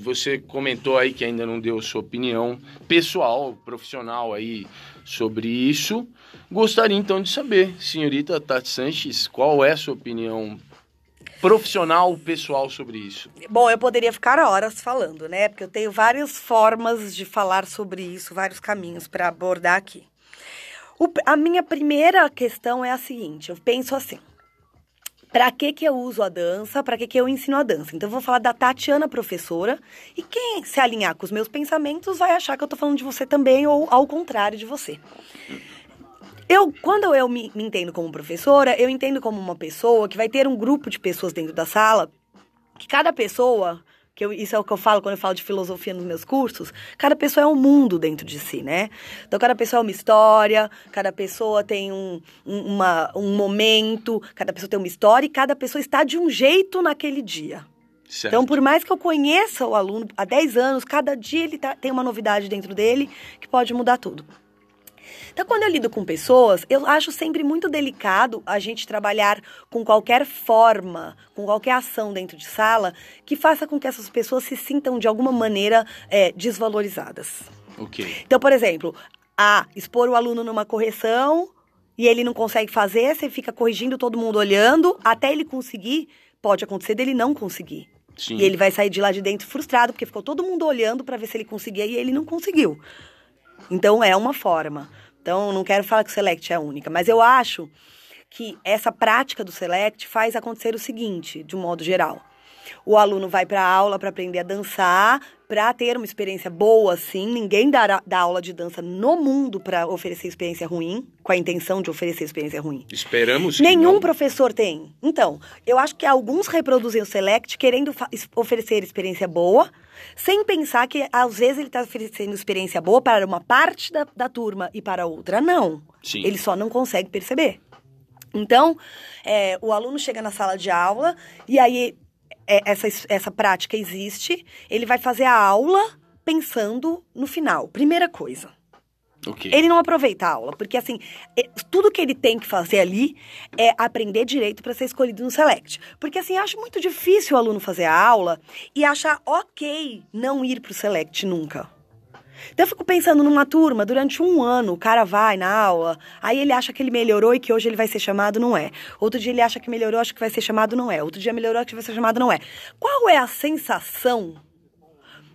Você, comentou aí que ainda não deu sua opinião pessoal, profissional aí sobre isso. Gostaria então de saber, senhorita Tati Sanches, qual é a sua opinião profissional, pessoal sobre isso? Bom, eu poderia ficar horas falando, né? Porque eu tenho várias formas de falar sobre isso, vários caminhos para abordar aqui. O- a minha primeira questão é a seguinte: eu penso assim. Para que que eu uso a dança? Para que que eu ensino a dança? Então eu vou falar da Tatiana professora e quem se alinhar com os meus pensamentos vai achar que eu tô falando de você também ou ao contrário de você. Eu, quando eu me, me entendo como professora, eu entendo como uma pessoa que vai ter um grupo de pessoas dentro da sala que cada pessoa, que eu- isso é o que eu falo quando eu falo de filosofia nos meus cursos, cada pessoa é um mundo dentro de si, né? Então, cada pessoa é uma história, cada pessoa tem um, um, uma, um momento, cada pessoa tem uma história e cada pessoa está de um jeito naquele dia. Certo. Então, por mais que eu conheça o aluno há 10 anos, cada dia ele tá- tem uma novidade dentro dele que pode mudar tudo. Então, quando eu lido com pessoas, eu acho sempre muito delicado a gente trabalhar com qualquer forma, com qualquer ação dentro de sala que faça com que essas pessoas se sintam de alguma maneira é, desvalorizadas. Ok. Então, por exemplo, a expor o aluno numa correção e ele não consegue fazer, você fica corrigindo todo mundo olhando, até ele conseguir, pode acontecer dele não conseguir. Sim. E ele vai sair de lá de dentro frustrado, porque ficou todo mundo olhando para ver se ele conseguia e ele não conseguiu. Então é uma forma. Então não quero falar que o Select é a única, mas eu acho que essa prática do Select faz acontecer o seguinte, de um modo geral. O aluno vai para a aula para aprender a dançar, para ter uma experiência boa, sim. Ninguém dá, dá aula de dança no mundo para oferecer experiência ruim, com a intenção de oferecer experiência ruim. Esperamos Nenhum não. professor tem. Então, eu acho que alguns reproduzem o Select querendo oferecer experiência boa, sem pensar que às vezes ele está oferecendo experiência boa para uma parte da, da turma e para outra não. Sim. Ele só não consegue perceber. Então, é, o aluno chega na sala de aula e aí essa, es- essa prática existe, ele vai fazer a aula pensando no final. Primeira coisa. Ok. Ele não aproveita a aula, porque assim, é- tudo que ele tem que fazer ali é aprender direito para ser escolhido no Select. Porque assim, acho muito difícil o aluno fazer a aula e achar ok não ir pro Select nunca. Então eu fico pensando numa turma, durante um ano, o cara vai na aula, aí ele acha que ele melhorou e que hoje ele vai ser chamado, não é. Outro dia ele acha que melhorou, acha que vai ser chamado, não é. Outro dia melhorou, acha que vai ser chamado, não é. Qual é a sensação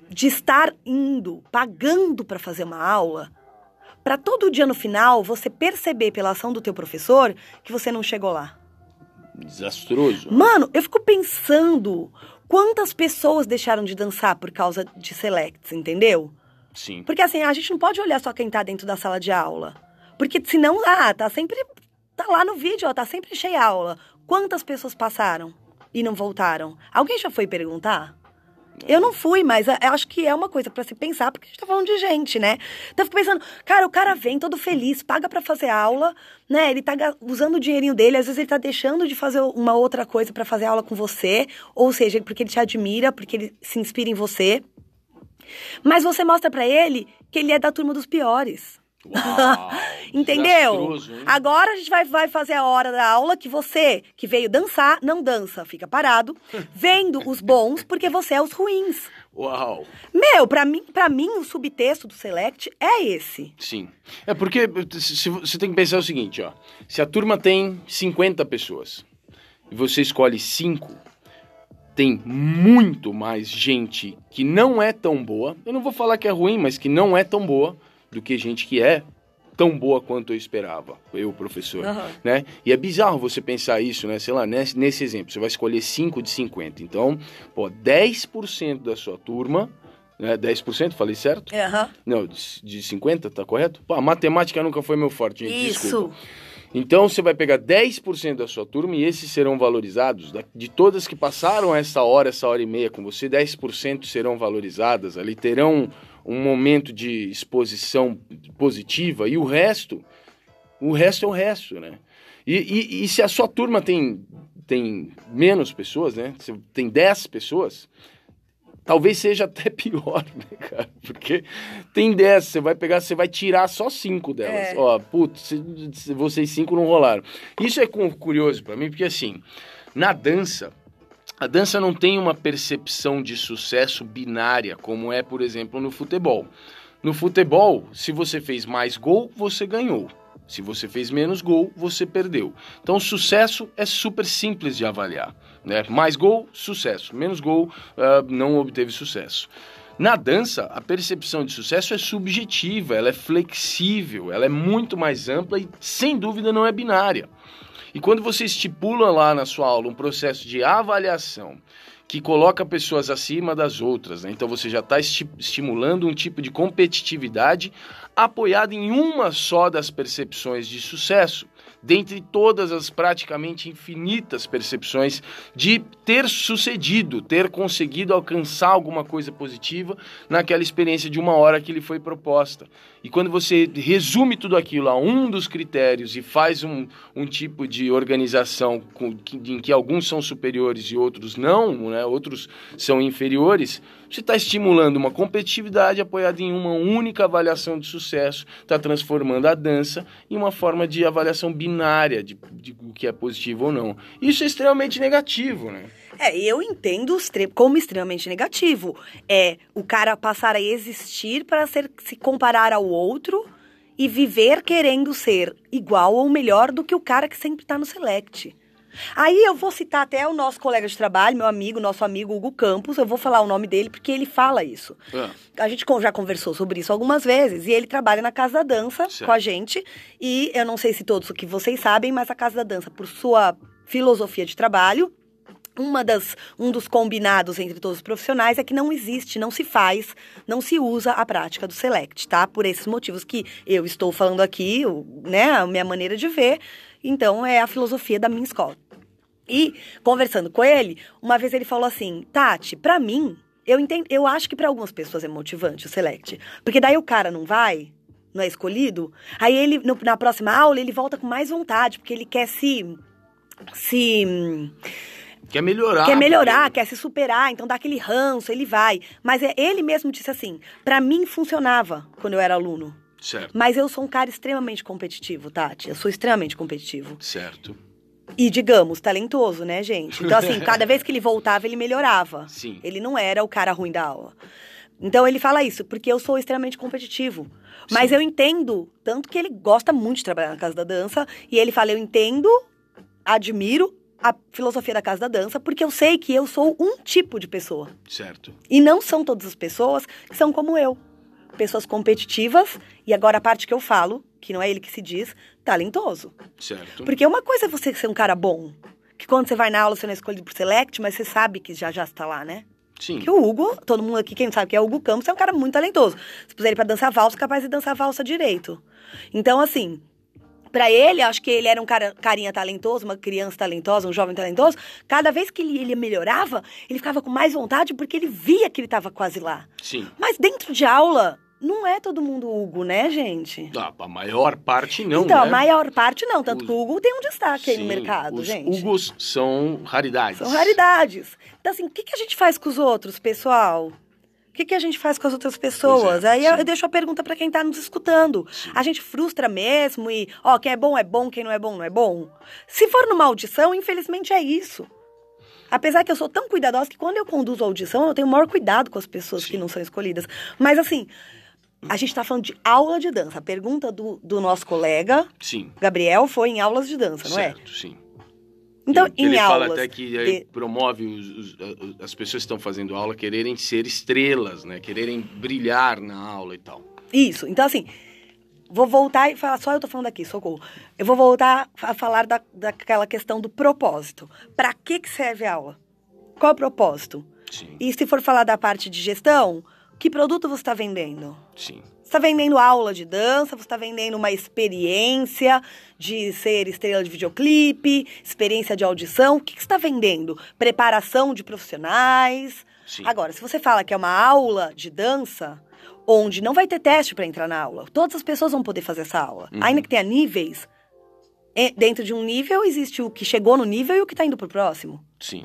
de estar indo, pagando para fazer uma aula, para todo dia no final você perceber pela ação do teu professor que você não chegou lá? Desastroso. Mano, eu fico pensando quantas pessoas deixaram de dançar por causa de selects, entendeu? Sim. Porque assim, a gente não pode olhar só quem tá dentro da sala de aula. Porque senão, ah, tá sempre. Tá lá no vídeo, ó, tá sempre cheia a aula. Quantas pessoas passaram e não voltaram? Alguém já foi perguntar? Eu não fui, mas eu acho que é uma coisa para se pensar, porque a gente tá falando de gente, né? Então eu fico pensando, cara, o cara vem todo feliz, paga para fazer aula, né? Ele tá usando o dinheirinho dele, às vezes ele tá deixando de fazer uma outra coisa para fazer aula com você, ou seja, porque ele te admira, porque ele se inspira em você. Mas você mostra para ele que ele é da turma dos piores. Uau, Entendeu? Agora a gente vai, vai fazer a hora da aula que você, que veio dançar, não dança, fica parado, vendo os bons, porque você é os ruins. Uau. Meu, pra mim, pra mim, o subtexto do Select é esse. Sim. É porque você tem que pensar o seguinte, ó. Se a turma tem 50 pessoas e você escolhe 5, tem muito mais gente que não é tão boa. Eu não vou falar que é ruim, mas que não é tão boa do que gente que é tão boa quanto eu esperava, eu, professor, Aham. né? E é bizarro você pensar isso, né? Sei lá, nesse, nesse exemplo, você vai escolher 5 de 50. Então, pô, 10% da sua turma, né? 10%, falei certo? Aham. Não, de, de 50, tá correto? Pô, a matemática nunca foi meu forte, gente, Isso. desculpa. Então você vai pegar 10% da sua turma e esses serão valorizados. De todas que passaram essa hora, essa hora e meia com você, 10% serão valorizadas. Ali terão um momento de exposição positiva e o resto, o resto é o resto, né? E, e- e se a sua turma tem, tem menos pessoas, né? Tem 10 pessoas, talvez seja até pior, né, cara? Porque tem 10, você vai pegar, você vai tirar só 5 delas. É. Ó, putz, se- se vocês 5 não rolaram. Isso é cu- curioso pra mim, porque assim, na dança, a dança não tem uma percepção de sucesso binária, como é, por exemplo, no futebol. No futebol, se você fez mais gol, você ganhou. Se você fez menos gol, você perdeu. Então, sucesso é super simples de avaliar. Né? Mais gol, sucesso. Menos gol, ah, não obteve sucesso. Na dança, a percepção de sucesso é subjetiva, ela é flexível, ela é muito mais ampla e, sem dúvida, não é binária. E quando você estipula lá na sua aula um processo de avaliação que coloca pessoas acima das outras, né? então você já está estimulando um tipo de competitividade apoiado em uma só das percepções de sucesso, dentre todas as praticamente infinitas percepções de ter sucedido, ter conseguido alcançar alguma coisa positiva naquela experiência de uma hora que lhe foi proposta. E quando você resume tudo aquilo a um dos critérios e faz um, um tipo de organização com, em que alguns são superiores e outros não, né, outros são inferiores, você está estimulando uma competitividade apoiada em uma única avaliação de sucesso, está transformando a dança em uma forma de avaliação binária de, de o que é positivo ou não. Isso é extremamente negativo, né? É, eu entendo como extremamente negativo. É o cara passar a existir para ser, se comparar ao outro e viver querendo ser igual ou melhor do que o cara que sempre tá no select. Aí eu vou citar até o nosso colega de trabalho, meu amigo, nosso amigo Hugo Campos, eu vou falar o nome dele porque ele fala isso. Ah, A gente já conversou sobre isso algumas vezes. E ele trabalha na Casa da Dança Certo. com a gente. E eu não sei se todos o que vocês sabem, mas a Casa da Dança, por sua filosofia de trabalho, uma das, um dos combinados entre todos os profissionais é que não existe, não se faz, não se usa a prática do select, tá? Por esses motivos que eu estou falando aqui, né, a minha maneira de ver. Então, é a filosofia da minha escola. E, conversando com ele, uma vez ele falou assim, Tati, pra mim, eu, entendo, eu acho que pra algumas pessoas é motivante o select. Porque daí o cara não vai, não é escolhido, aí ele, no- na próxima aula, ele volta com mais vontade, porque ele quer se... se quer melhorar. quer melhorar, porque- quer se superar, então dá aquele ranço, ele vai. Mas é, ele mesmo disse assim: pra mim funcionava quando eu era aluno. Certo, Mas eu sou um cara extremamente competitivo, Tati. Eu sou extremamente competitivo. certo. E, digamos, talentoso, né, gente? Então, assim, cada vez que ele voltava, ele melhorava. Sim. Ele não era o cara ruim da aula. Então ele fala isso, porque eu sou extremamente competitivo. Mas eu entendo, tanto que ele gosta muito de trabalhar na Casa da Dança, e ele fala: eu entendo, admiro a filosofia da Casa da Dança, porque eu sei que eu sou um tipo de pessoa. Certo. E não são todas as pessoas que são como eu. Pessoas competitivas, e agora a parte que eu falo, que não é ele que se diz, talentoso. Certo. Porque uma coisa é você ser um cara bom, que quando você vai na aula você não é escolhido por select, mas você sabe que já já está lá, né? Sim. Que o Hugo, todo mundo aqui, quem sabe que é o Hugo Campos, é um cara muito talentoso. Se puser ele pra dançar valsa, é capaz de dançar valsa direito. Então, assim, pra ele, acho que ele era um cara, carinha talentoso, uma criança talentosa, um jovem talentoso. Cada vez que ele, ele melhorava, ele ficava com mais vontade porque ele via que ele tava quase lá. Sim. Mas dentro de aula, não é todo mundo Hugo, né, gente? Ah, a maior parte não, então, né? a maior parte não. Tanto Os- que o Hugo tem um destaque aí no Sim, mercado, os gente. Hugos são raridades. São raridades. Então, assim, o que, que a gente faz com os outros, pessoal? O que, que a gente faz com as outras pessoas? É, Aí eu, sim. eu deixo a pergunta pra quem tá nos escutando. A gente frustra mesmo e, ó, quem é bom é bom, quem não é bom não é bom? Se for numa audição, infelizmente é isso. Apesar que eu sou tão cuidadosa que quando eu conduzo a audição, eu tenho o maior cuidado com as pessoas que Sim. não são escolhidas. Mas assim, a gente tá falando de aula de dança. A pergunta do, do nosso colega, Sim. Gabriel, foi em aulas de dança, não é? certo, sim. Então, Que em ele aulas. fala até que de- promove os- os- as pessoas que estão fazendo aula quererem ser estrelas, né? Quererem brilhar na aula e tal. Isso. Então, assim, vou voltar e falar. Só eu tô falando aqui, socorro. Eu vou voltar a falar da, daquela questão do propósito. Pra que, que serve a aula? Qual é o propósito? Sim, E se for falar da parte de gestão, que produto você está vendendo? sim. Você está vendendo aula de dança, você está vendendo uma experiência de ser estrela de videoclipe, experiência de audição. O que, que você está vendendo? Preparação de profissionais. Sim. Agora, se você fala que é uma aula de dança, onde não vai ter teste para entrar na aula, todas as pessoas vão poder fazer essa aula. Uhum. Ainda que tenha níveis, e- dentro de um nível existe o que chegou no nível e o que está indo para o próximo. Sim.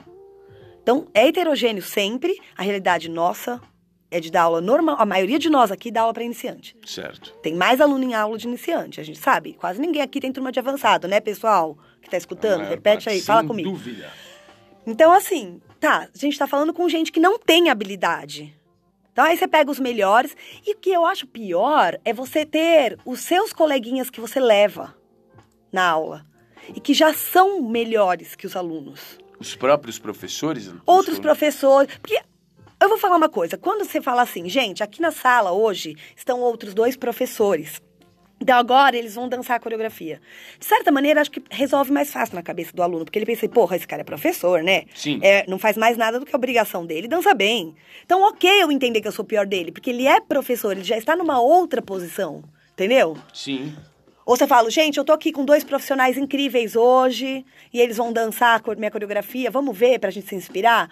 Então, é heterogêneo sempre. A realidade nossa é de dar aula normal. A maioria de nós aqui dá aula para iniciante. Certo. Tem mais aluno em aula de iniciante, a gente sabe. Quase ninguém aqui tem turma de avançado, né, pessoal? Que tá A escutando? Repete aí, sem fala comigo. dúvida. Então, assim, tá, a gente tá falando com gente que não tem habilidade. Então, aí você pega os melhores. E o que eu acho pior é você ter os seus coleguinhas que você leva na aula. E que já são melhores que os alunos. Os próprios professores? Outros os- professores. Porque eu vou falar uma coisa: quando você fala assim, gente, aqui na sala hoje estão outros dois professores. Então agora eles vão dançar a coreografia. De certa maneira, acho que resolve mais fácil na cabeça do aluno, porque ele pensa, porra, esse cara é professor, né? Sim. É, não faz mais nada do que a obrigação dele, dança bem. Então, ok eu entender que eu sou pior dele, porque ele é professor, ele já está numa outra posição, entendeu? Sim. Ou você fala, gente, eu tô aqui com dois profissionais incríveis hoje e eles vão dançar minha coreografia, vamos ver pra gente se inspirar?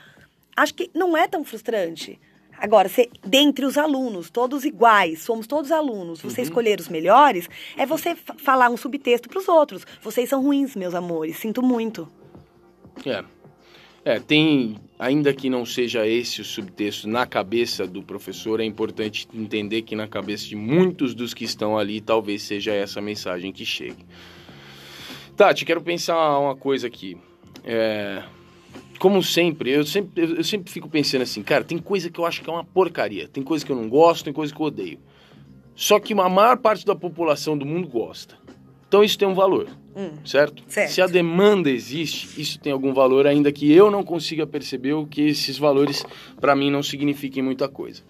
Acho que não é tão frustrante. Agora, você, dentre os alunos, todos iguais, somos todos alunos, você escolher os melhores, é você fa- falar um subtexto pros outros. Vocês são ruins, meus amores, sinto muito. É. É, tem, ainda que não seja esse o subtexto na cabeça do professor, é importante entender que na cabeça de muitos dos que estão ali, talvez seja essa mensagem que chegue. Tati, quero pensar uma coisa aqui. É, como sempre, eu sempre, eu sempre fico pensando assim, cara, tem coisa que eu acho que é uma porcaria, tem coisa que eu não gosto, tem coisa que eu odeio. Só que a maior parte da população do mundo gosta. Então isso tem um valor, Hum. certo? Certo. Se a demanda existe, isso tem algum valor, ainda que eu não consiga perceber o que esses valores para mim não signifiquem muita coisa.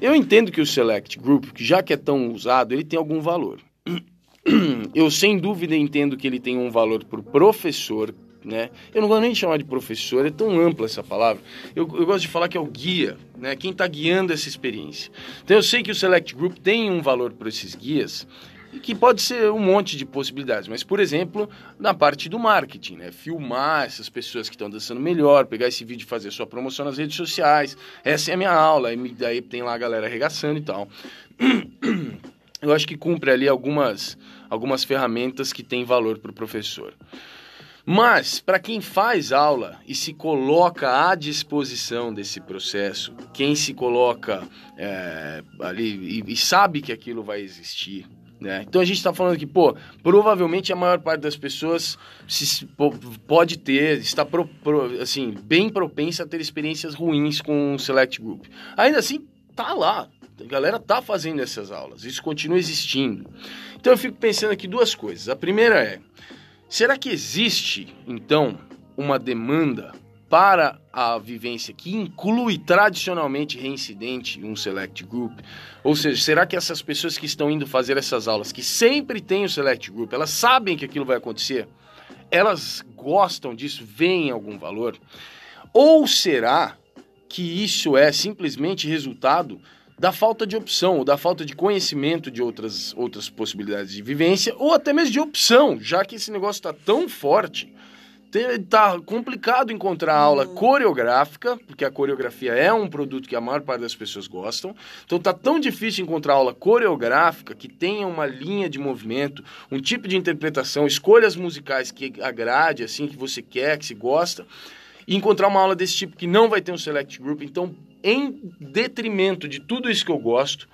Eu entendo que o Select Group, que já que é tão usado, ele tem algum valor. Eu sem dúvida entendo que ele tem um valor para o professor, né? Eu não gosto nem de chamar de professor, é tão ampla essa palavra. Eu, eu gosto de falar que é o guia, né? Quem está guiando essa experiência. Então eu sei que o Select Group tem um valor para esses guias, que pode ser um monte de possibilidades, mas por exemplo, na parte do marketing, né? Filmar essas pessoas que estão dançando melhor, pegar esse vídeo e fazer sua promoção nas redes sociais. Essa é a minha aula, e daí tem lá a galera arregaçando e tal. Eu acho que cumpre ali algumas, algumas ferramentas que têm valor para o professor. Mas, para quem faz aula e se coloca à disposição desse processo, quem se coloca é, ali e, e sabe que aquilo vai existir, né? Então a gente está falando que, pô, provavelmente a maior parte das pessoas se, po- pode ter, está pro- pro- assim, bem propensa a ter experiências ruins com o Select Group. Ainda assim, tá lá. A galera tá fazendo essas aulas. Isso continua existindo. Então eu fico pensando aqui duas coisas. A primeira é: será que existe, então, uma demanda para a vivência que inclui tradicionalmente reincidente um select group? Ou seja, será que essas pessoas que estão indo fazer essas aulas, que sempre têm o select group, elas sabem que aquilo vai acontecer? Elas gostam disso, veem algum valor? Ou será que isso é simplesmente resultado da falta de opção, ou da falta de conhecimento de outras, outras possibilidades de vivência, ou até mesmo de opção, já que esse negócio está tão forte tá complicado encontrar aula coreográfica, porque a coreografia é um produto que a maior parte das pessoas gostam. Então tá tão difícil encontrar aula coreográfica que tenha uma linha de movimento, um tipo de interpretação, escolhas musicais que agrade, assim, que você quer, que se gosta. E encontrar uma aula desse tipo que não vai ter um select group. Então, em detrimento de tudo isso que eu gosto,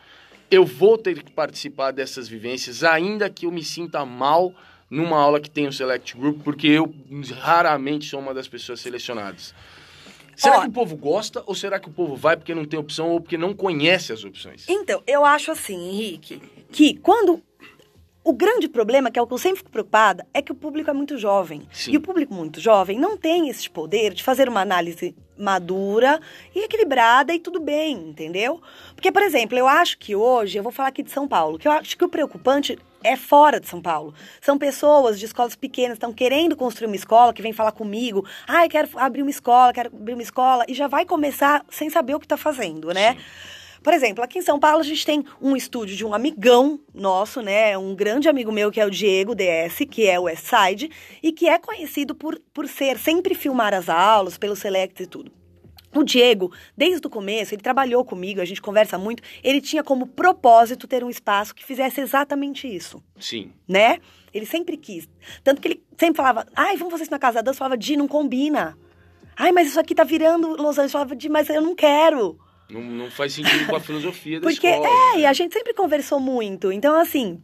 eu vou ter que participar dessas vivências, ainda que eu me sinta mal numa aula que tem o Select Group, porque eu raramente sou uma das pessoas selecionadas. Será Ó, que o povo gosta ou será que o povo vai porque não tem opção ou porque não conhece as opções? Então, eu acho assim, Henrique, que quando o grande problema, que é o que eu sempre fico preocupada, é que o público é muito jovem. Sim. E o público muito jovem não tem esse poder de fazer uma análise madura e equilibrada e tudo bem, entendeu? Porque, por exemplo, eu acho que hoje, eu vou falar aqui de São Paulo, que eu acho que o preocupante é fora de São Paulo. São pessoas de escolas pequenas, estão querendo construir uma escola, que vem falar comigo, ah, eu quero abrir uma escola, quero abrir uma escola, e já vai começar sem saber o que está fazendo, né? Sim. Por exemplo, aqui em São Paulo a gente tem um estúdio de um amigão nosso, né? Um grande amigo meu que é o Diego DS, que é o Westside, e que é conhecido por, por ser sempre filmar as aulas, pelo Select e tudo. O Diego, desde o começo, ele trabalhou comigo, a gente conversa muito, ele tinha como propósito ter um espaço que fizesse exatamente isso. Sim. Né? Ele sempre quis. Tanto que ele sempre falava, ai, vamos fazer isso na casa da dança. Eu falava, Di, não combina. Ai, mas isso aqui tá virando Los Angeles. Eu falava, Di, mas eu não quero. Não, não faz sentido com a filosofia da Porque, escola. Porque, é, e a gente sempre conversou muito. Então, assim,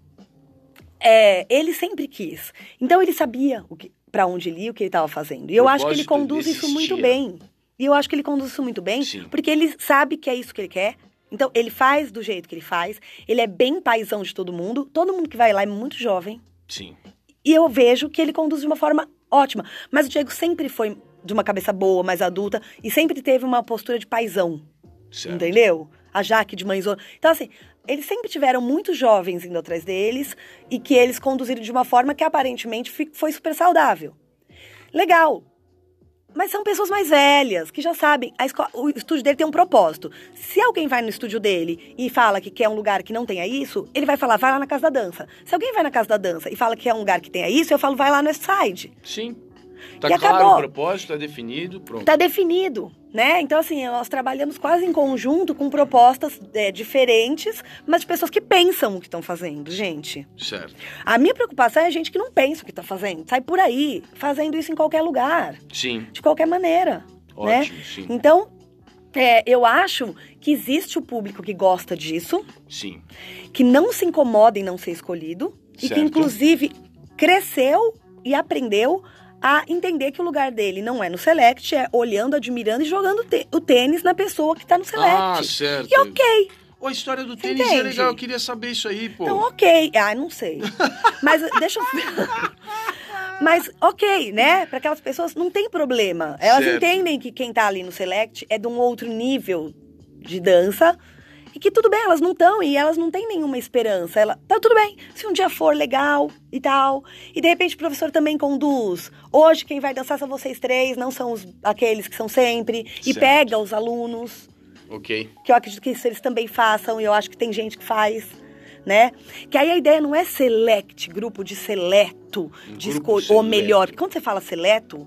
é, ele sempre quis. Então, ele sabia o que, pra onde ele ia, o que ele estava fazendo. E eu acho que ele conduz isso muito bem. E eu acho que ele conduz isso muito bem, Sim. porque ele sabe que é isso que ele quer. Então, ele faz do jeito que ele faz. Ele é bem paisão de todo mundo. Todo mundo que vai lá é muito jovem. Sim. E eu vejo que ele conduz de uma forma ótima. Mas o Diego sempre foi de uma cabeça boa, mais adulta, e sempre teve uma postura de paisão. Certo. Entendeu? A Jaque de mãezona. Então, assim, eles sempre tiveram muitos jovens indo atrás deles e que eles conduziram de uma forma que aparentemente foi super saudável. Legal. Mas são pessoas mais velhas, que já sabem. Escola, o estúdio dele tem um propósito. Se alguém vai no estúdio dele e fala que quer um lugar que não tenha isso, ele vai falar, vai lá na casa da dança. Se alguém vai na casa da dança e fala que é um lugar que tenha isso, eu falo, vai lá no side. Sim. Tá e claro acabou. o propósito, tá definido, pronto. Tá definido, né? Então, assim, nós trabalhamos quase em conjunto com propostas é, diferentes, mas de pessoas que pensam o que estão fazendo, gente. Certo. A minha preocupação é a gente que não pensa o que tá fazendo. Sai por aí, fazendo isso em qualquer lugar. Sim. De qualquer maneira. Né? Ótimo, né? sim. Então, é, eu acho que existe o público que gosta disso. Sim. Que não se incomoda em não ser escolhido. Certo. E que, inclusive, cresceu e aprendeu a entender que o lugar dele não é no select, é olhando, admirando e jogando o tênis na pessoa que tá no select. Ah, certo. E ok. Oh, a história do tênis Entende? é legal, eu queria saber isso aí, pô. Então, ok. Ah, não sei. Mas deixa eu. Mas, ok, né? Para aquelas pessoas não tem problema. Elas certo. entendem que quem tá ali no select é de um outro nível de dança e que tudo bem, elas não estão e elas não têm nenhuma esperança. Ela, tá tudo bem, se um dia for legal e tal. E de repente o professor também conduz. Hoje quem vai dançar são vocês três, não são os, aqueles que são sempre. Certo. E pega os alunos. Ok. Que eu acredito que isso eles também façam e eu acho que tem gente que faz. Né? Que aí a ideia não é select, grupo de seleto, um de escolha, ou melhor, quando você fala seleto,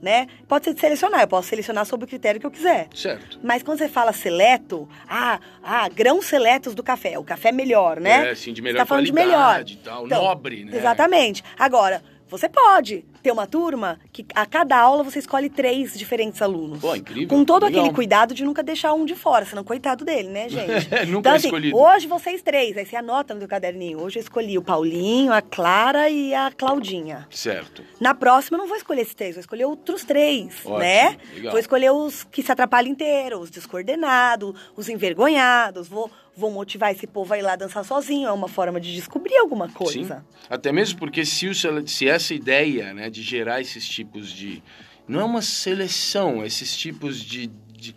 né? Pode ser de selecionar, eu posso selecionar sob o critério que eu quiser. Certo. Mas quando você fala seleto, ah, ah, grãos seletos do café, o café é melhor, né? É, sim, de melhor você tá falando de melhor. Tal, então, nobre, né? Exatamente. Agora, você pode ter uma turma que a cada aula você escolhe três diferentes alunos. Pô, incrível. Com todo Legal. aquele cuidado de nunca deixar um de fora, senão coitado dele, né, gente? Nunca então, é assim, escolhido. hoje vocês três, aí você anota no seu caderninho. Hoje eu escolhi o Paulinho, a Clara e a Claudinha. Certo. Na próxima eu não vou escolher esses três, vou escolher outros três, Ótimo, né? legal. Vou escolher os que se atrapalham inteiro, os descoordenados, os envergonhados, vou, vou motivar esse povo a ir lá dançar sozinho, é uma forma de descobrir alguma coisa. Sim. Até mesmo porque se, o se essa ideia né, de gerar esses tipos de. Não é uma seleção, esses tipos de. de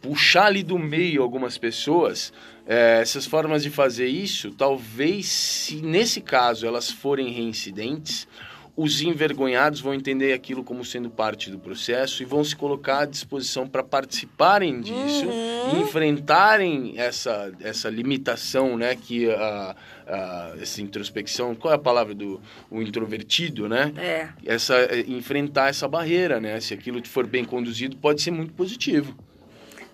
puxar ali do meio algumas pessoas, é, essas formas de fazer isso, talvez se nesse caso elas forem reincidentes. Os envergonhados vão entender aquilo como sendo parte do processo e vão se colocar à disposição para participarem disso Uhum. e enfrentarem essa, essa limitação, né? Que a, a- essa introspecção, qual é a palavra do o introvertido, né? É. Essa, é, enfrentar essa barreira, né? Se aquilo for bem conduzido, pode ser muito positivo.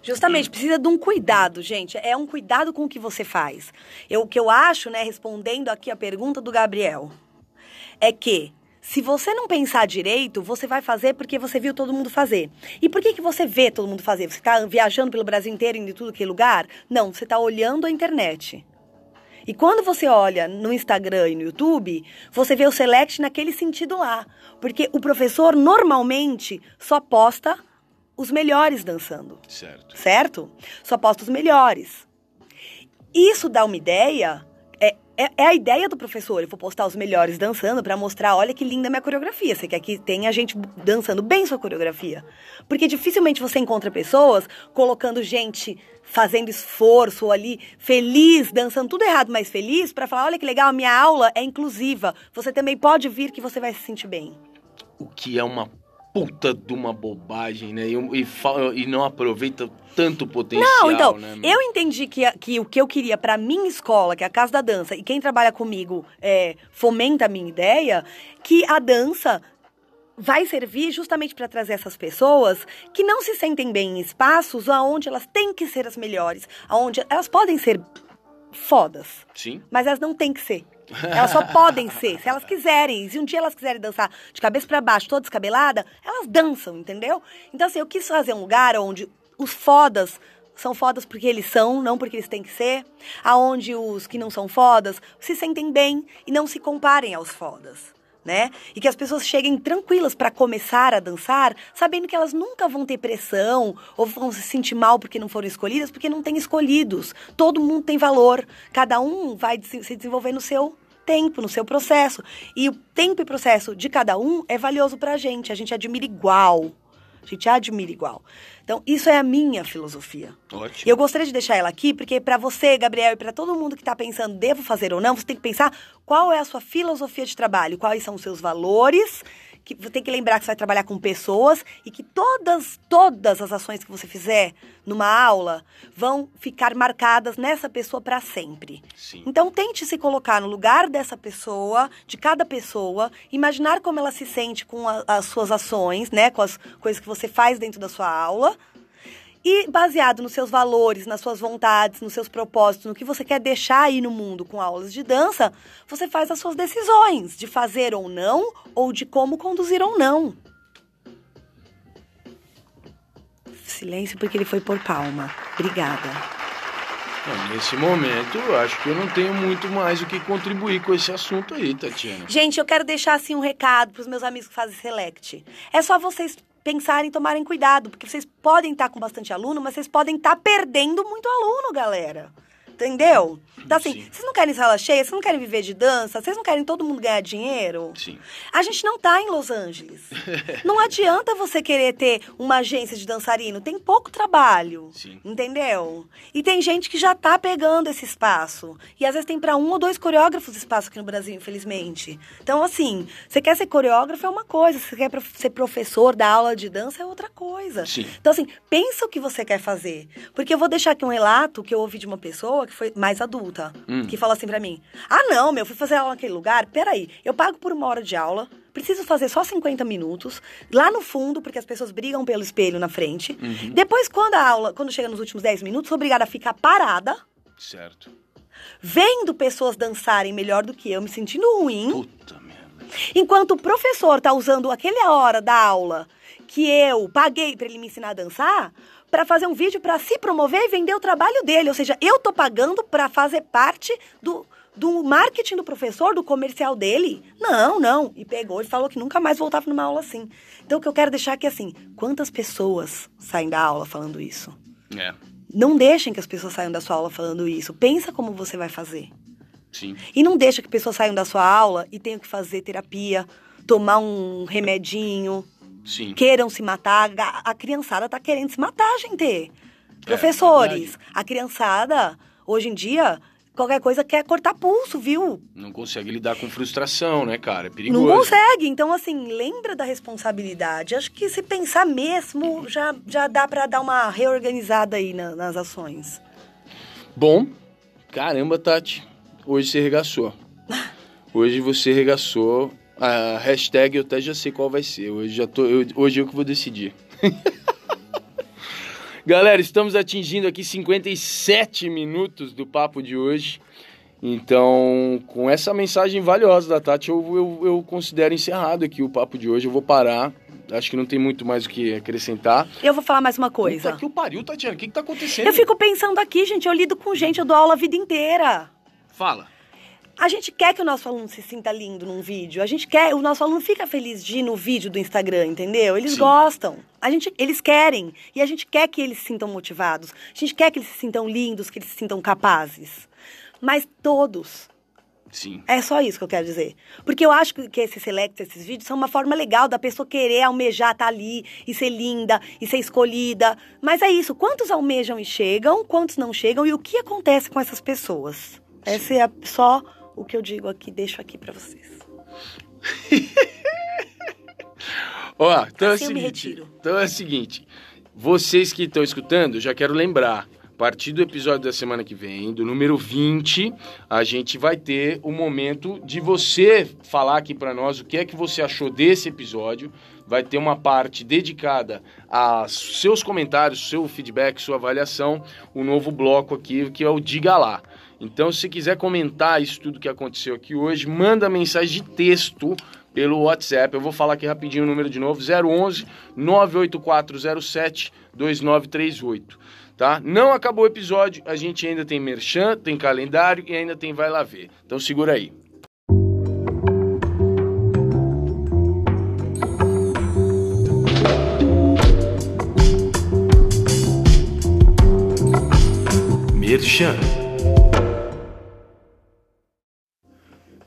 Justamente, precisa de um cuidado, gente. É um cuidado com o que você faz. Eu, o que eu acho, né, respondendo aqui a pergunta do Gabriel, é que se você não pensar direito, você vai fazer porque você viu todo mundo fazer. E por que, que você vê todo mundo fazer? Você está viajando pelo Brasil inteiro, indo em tudo que é lugar? Não, você está olhando a internet. E quando você olha no Instagram e no YouTube, você vê o select naquele sentido lá. Porque o professor normalmente só posta os melhores dançando Certo. certo? Só posta os melhores. Isso dá uma ideia. É, é, a ideia do professor. Eu vou postar os melhores dançando pra mostrar, olha que linda minha coreografia. Você quer que tenha gente dançando bem sua coreografia. Porque dificilmente você encontra pessoas colocando gente fazendo esforço ali, feliz, dançando tudo errado, mas feliz, pra falar, olha que legal, a minha aula é inclusiva. Você também pode vir que você vai se sentir bem. O que é uma puta de uma bobagem, né? E, e, e não aproveita tanto potencial, Não, então, né? eu entendi que, que o que eu queria pra minha escola, que é a Casa da Dança, e quem trabalha comigo é, fomenta a minha ideia, que a dança vai servir justamente para trazer essas pessoas que não se sentem bem em espaços onde elas têm que ser as melhores, onde elas podem ser fodas, Sim. mas elas não têm que ser. Elas só podem ser, se elas quiserem. Se um dia elas quiserem dançar de cabeça para baixo, toda descabelada, elas dançam, entendeu? Então, assim, eu quis fazer um lugar onde os fodas são fodas porque eles são, não porque eles têm que ser. Aonde os que não são fodas se sentem bem e não se comparem aos fodas. Né? E que as pessoas cheguem tranquilas para começar a dançar, sabendo que elas nunca vão ter pressão ou vão se sentir mal porque não foram escolhidas, porque não tem escolhidos. Todo mundo tem valor. Cada um vai se desenvolver no seu tempo, no seu processo. E o tempo e processo de cada um é valioso pra gente. A gente admira igual. A gente admira igual. Então, isso é a minha filosofia. Ótimo. E eu gostaria de deixar ela aqui, porque para você, Gabriel, e para todo mundo que está pensando, devo fazer ou não, você tem que pensar qual é a sua filosofia de trabalho, quais são os seus valores, que você tem que lembrar que você vai trabalhar com pessoas e que todas, todas as ações que você fizer numa aula vão ficar marcadas nessa pessoa para sempre. Sim. Então tente se colocar no lugar dessa pessoa, de cada pessoa, imaginar como ela se sente com a- as suas ações, né, com as coisas que você faz dentro da sua aula. E baseado nos seus valores, nas suas vontades, nos seus propósitos, no que você quer deixar aí no mundo com aulas de dança, você faz as suas decisões de fazer ou não, ou de como conduzir ou não. Silêncio porque ele foi por palma. Obrigada. Nesse momento, acho que eu não tenho muito mais o que contribuir com esse assunto aí, Tatiana. Gente, eu quero deixar assim um recado pros meus amigos que fazem select. É só vocês pensarem tomarem cuidado, porque vocês podem estar com bastante aluno, mas vocês podem estar perdendo muito aluno, galera. Entendeu? Então, assim, Sim. vocês não querem sala cheia, vocês não querem viver de dança, vocês não querem todo mundo ganhar dinheiro? Sim. A gente não tá em Los Angeles. não adianta você querer ter uma agência de dançarino, tem pouco trabalho. Sim. Entendeu? E tem gente que já tá pegando esse espaço. E às vezes tem para um ou dois coreógrafos espaço aqui no Brasil, infelizmente. Então, assim, você quer ser coreógrafo é uma coisa, você quer ser professor da aula de dança é outra coisa. Sim. Então, assim, pensa o que você quer fazer. Porque eu vou deixar aqui um relato que eu ouvi de uma pessoa que foi mais adulta, Hum. que falou assim pra mim: Ah, não, meu, fui fazer aula naquele lugar. Peraí, eu pago por uma hora de aula, preciso fazer só 50 minutos, lá no fundo, porque as pessoas brigam pelo espelho na frente. Uhum. Depois, quando a aula, quando chega nos últimos 10 minutos, sou obrigada a ficar parada, Certo. vendo pessoas dançarem melhor do que eu, me sentindo ruim. Puta merda. Enquanto o professor tá usando aquela hora da aula que eu paguei para ele me ensinar a dançar, para fazer um vídeo para se promover e vender o trabalho dele. Ou seja, eu tô pagando para fazer parte do, do marketing do professor, do comercial dele. Não, não. E pegou e falou que nunca mais voltava numa aula assim. Então o que eu quero deixar aqui é assim: quantas pessoas saem da aula falando isso? É. Não deixem que as pessoas saiam da sua aula falando isso. Pensa como você vai fazer. Sim. E não deixa que pessoas saiam da sua aula e tenham que fazer terapia, tomar um remedinho, Sim. queiram se matar. A a criançada tá querendo se matar, gente. Professores, verdade. a criançada, hoje em dia, qualquer coisa quer cortar pulso, viu? Não consegue lidar com frustração, né, cara? É perigoso. Não consegue. Então, assim, lembra da responsabilidade. Acho que se pensar mesmo, já, já dá pra dar uma reorganizada aí na- nas ações. Bom, caramba, Tati. Hoje você regaçou. Hoje você regaçou. A hashtag eu até já sei qual vai ser. Hoje, já tô, eu, hoje eu que vou decidir. Galera, estamos atingindo aqui 57 minutos do papo de hoje. Então, com essa mensagem valiosa da Tati, eu, eu, eu considero encerrado aqui o papo de hoje. Eu vou parar. Acho que não tem muito mais o que acrescentar. Eu vou falar mais uma coisa. Puta que o pariu, Tatiana. O que, que tá acontecendo? Eu fico pensando aqui, gente, eu lido com gente, eu dou aula a vida inteira. Fala. A gente quer que o nosso aluno se sinta lindo num vídeo. A gente quer, o nosso aluno fica feliz de ir no vídeo do Instagram, entendeu? Eles Sim. gostam. A gente, eles querem. E a gente quer que eles se sintam motivados. A gente quer que eles se sintam lindos, que eles se sintam capazes. Mas todos. Sim. É só isso que eu quero dizer. Porque eu acho que esses selects, esses vídeos, são uma forma legal da pessoa querer almejar estar ali e ser linda e ser escolhida. Mas é isso. Quantos almejam e chegam, quantos não chegam e o que acontece com essas pessoas? Esse é só o que eu digo aqui, deixo aqui pra vocês. Ó, então Assim é o seguinte. Então é o seguinte. Vocês que estão escutando, já quero lembrar. A partir do episódio da semana que vem, do número 20, a gente vai ter o momento de você falar aqui pra nós o que é que você achou desse episódio. Vai ter uma parte dedicada a seus comentários, seu feedback, sua avaliação, o novo bloco aqui, que é o Diga Lá. Então, se quiser comentar isso tudo que aconteceu aqui hoje, manda mensagem de texto pelo WhatsApp. Eu vou falar aqui rapidinho o número de novo: 011 98407 2938. Tá? Não acabou o episódio, a gente ainda tem merchan, tem calendário e ainda tem vai lá ver. Então segura aí. Merchan.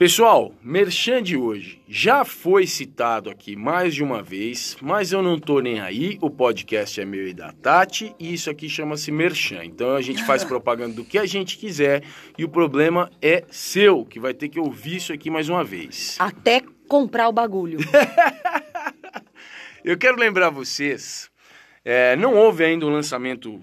Pessoal, Merchan de hoje já foi citado aqui mais de uma vez, mas eu não tô nem aí, o podcast é meu e da Tati, e isso aqui chama-se Merchan. Então a gente faz propaganda do que a gente quiser e o problema é seu, que vai ter que ouvir isso aqui mais uma vez. Até comprar o bagulho. Eu quero lembrar vocês, é, não houve ainda um lançamento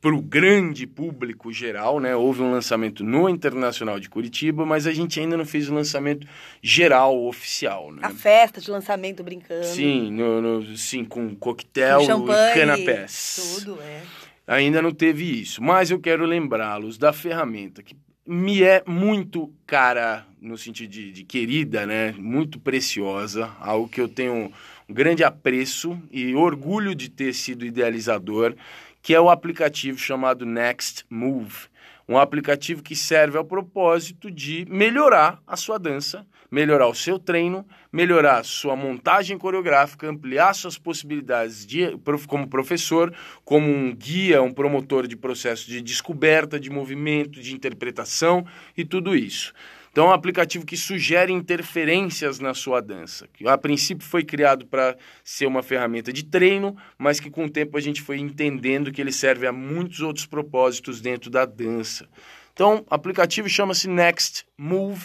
para o grande público geral, né? Houve um lançamento no Internacional de Curitiba, mas a gente ainda não fez o lançamento geral, oficial, né? A festa de lançamento brincando. Sim, no, no- sim, com coquetel com e canapés. Tudo, é. Ainda não teve isso, mas eu quero lembrá-los da ferramenta que me é muito cara, no sentido de, de querida, né? Muito preciosa, algo que eu tenho um grande apreço e orgulho de ter sido idealizador, que é o aplicativo chamado Next Move. Um aplicativo que serve ao propósito de melhorar a sua dança, melhorar o seu treino, melhorar a sua montagem coreográfica, ampliar suas possibilidades de, como professor, como um guia, um promotor de processo de descoberta, de movimento, de interpretação e tudo isso. Então, é um aplicativo que sugere interferências na sua dança. Que a princípio foi criado para ser uma ferramenta de treino, mas que com o tempo a gente foi entendendo que ele serve a muitos outros propósitos dentro da dança. Então, o aplicativo chama-se Next Move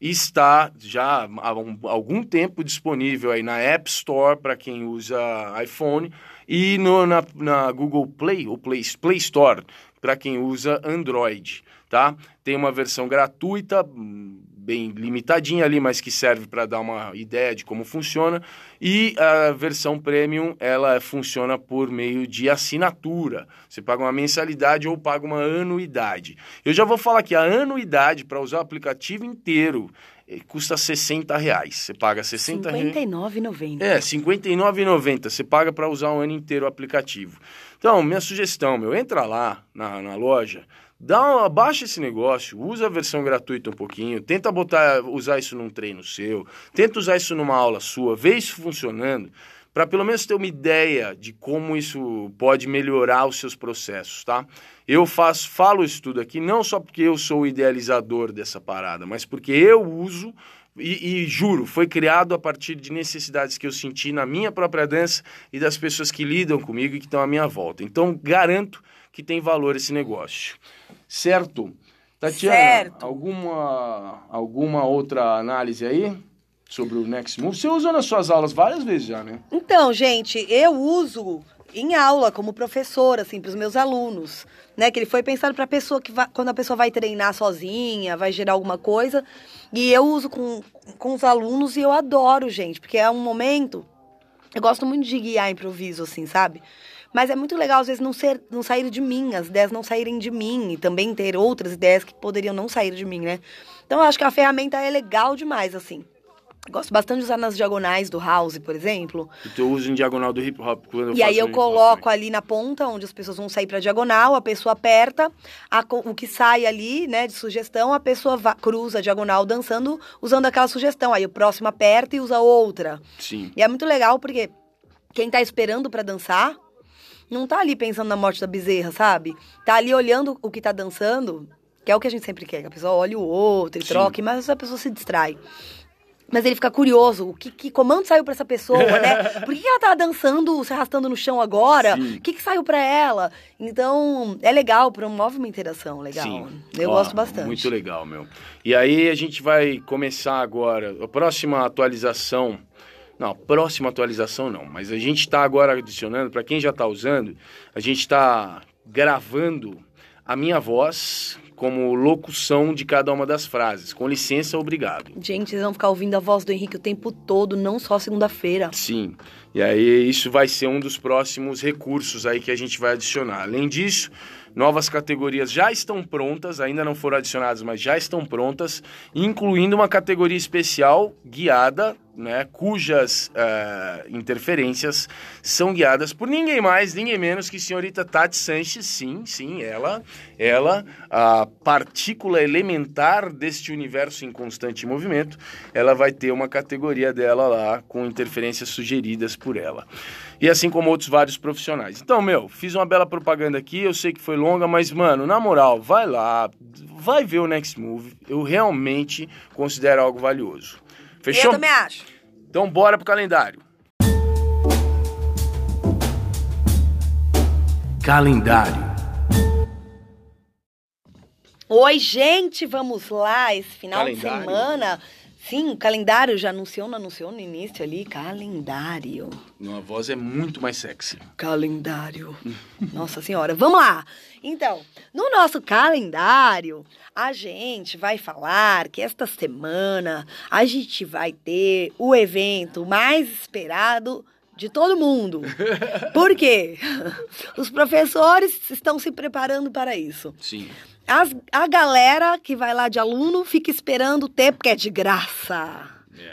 e está já há um- algum tempo disponível aí na App Store para quem usa iPhone e no- na, na Google Play ou Play, Play Store para quem usa Android, tá? Tem uma versão gratuita, bem limitadinha ali, mas que serve para dar uma ideia de como funciona. E a versão premium, ela funciona por meio de assinatura. Você paga uma mensalidade ou paga uma anuidade. Eu já vou falar que a anuidade para usar o aplicativo inteiro eh, custa 60 reais. Você paga 60 reais. 59,90. É, R$ 59,90. Você paga para usar um ano inteiro o aplicativo. Então, minha sugestão, meu, entra lá na, na loja, dá uma, baixa esse negócio, usa a versão gratuita um pouquinho, tenta botar, usar isso num treino seu, tenta usar isso numa aula sua, vê isso funcionando, para pelo menos ter uma ideia de como isso pode melhorar os seus processos, tá? Eu faço, falo isso tudo aqui não só porque eu sou o idealizador dessa parada, mas porque eu uso e, e, juro, foi criado a partir de necessidades que eu senti na minha própria dança e das pessoas que lidam comigo e que estão à minha volta. Então, garanto que tem valor esse negócio. Certo? Tatiana, Certo. Alguma, alguma outra análise aí sobre o Next Move? Você usou nas suas aulas várias vezes já, né? Então, gente, eu uso em aula como professora, assim, para os meus alunos, né? Que ele foi pensado para pessoa que vai, quando a pessoa vai treinar sozinha, vai gerar alguma coisa. E eu uso com, com os alunos e eu adoro, gente, porque é um momento. Eu gosto muito de guiar improviso, assim, sabe? Mas é muito legal, às vezes, não, ser, não sair de mim, as ideias não saírem de mim, e também ter outras ideias que poderiam não sair de mim, né? Então, eu acho que a ferramenta é legal demais, assim. Gosto bastante de usar nas diagonais do house, por exemplo. Eu uso em diagonal do hip hop quando eu E aí eu coloco ali na ponta, onde as pessoas vão sair pra diagonal, a pessoa aperta, a o que sai ali, né, de sugestão, a pessoa va- cruza a diagonal dançando, usando aquela sugestão. Aí o próximo aperta e usa outra. Sim. E é muito legal porque quem tá esperando pra dançar não tá ali pensando na morte da bezerra, sabe? Tá ali olhando o que tá dançando, que é o que a gente sempre quer, que a pessoa olhe o outro e Sim. troque, mas a pessoa se distrai. Mas ele fica curioso, o que, que comando saiu pra essa pessoa, né? Por que, que ela tá dançando, se arrastando no chão agora? Sim. O que, que saiu pra ela? Então, é legal, promove uma interação legal. Sim. Eu Ó, gosto bastante. Muito legal, meu. E aí a gente vai começar agora. A próxima atualização. Não, próxima atualização não, mas a gente está agora adicionando, para quem já está usando, a gente está gravando a minha voz como locução de cada uma das frases. Com licença, obrigado. Gente, vocês vão ficar ouvindo a voz do Henrique o tempo todo, não só segunda-feira. Sim. E aí isso vai ser um dos próximos recursos aí que a gente vai adicionar. Além disso, novas categorias já estão prontas, ainda não foram adicionadas, mas já estão prontas, incluindo uma categoria especial guiada, né, cujas eh, interferências são guiadas por ninguém mais, ninguém menos que senhorita Tati Sanches, sim, sim, ela, ela, a partícula elementar deste universo em constante movimento, ela vai ter uma categoria dela lá com interferências sugeridas por ela. E assim como outros vários profissionais. Então, meu, fiz uma bela propaganda aqui, eu sei que foi longa, mas, mano, na moral, vai lá, vai ver o Next Move. Eu realmente considero algo valioso. Fechou? Eu também acho. Então, bora pro calendário. Calendário. Oi, gente, vamos lá. Esse final de Calendário? semana. Sim, calendário já anunciou, não anunciou no início ali? Calendário. Minha voz é muito mais sexy. Calendário. Nossa senhora, vamos lá. Então, no nosso calendário, a gente vai falar que esta semana a gente vai ter o evento mais esperado de todo mundo. Por quê? Os professores estão se preparando para isso. Sim. As- a galera que vai lá de aluno fica esperando ter, porque é de graça.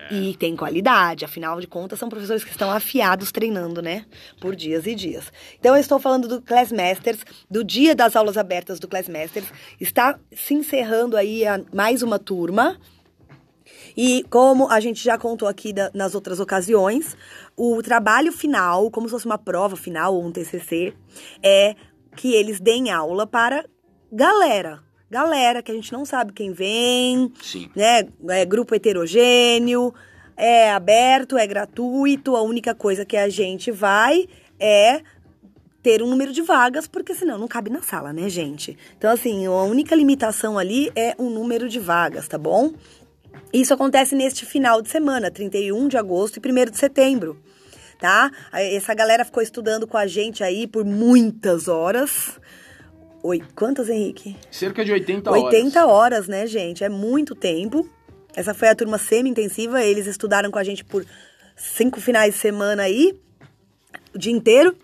É. E tem qualidade, afinal de contas, são professores que estão afiados treinando, né? Por dias e dias. Então, eu estou falando do Class Masters, do dia das aulas abertas do Class Masters. Está se encerrando aí a- mais uma turma. E como a gente já contou aqui da- nas outras ocasiões, o trabalho final, como se fosse uma prova final ou um TCC, é que eles deem aula para galera. Galera que a gente não sabe quem vem, Sim. né? É grupo heterogêneo, é aberto, é gratuito. A única coisa que a gente vai é ter um número de vagas, porque senão não cabe na sala, né, gente? Então, assim, a única limitação ali é o número de vagas, tá bom? Isso acontece neste final de semana, 31 de agosto e 1 de setembro, tá? Essa galera ficou estudando com a gente aí por muitas horas. Oi, quantas, Henrique? Cerca de 80 horas. 80 horas, né, gente? É muito tempo. Essa foi a turma semi-intensiva. Eles estudaram com a gente por cinco finais de semana aí, o dia inteiro.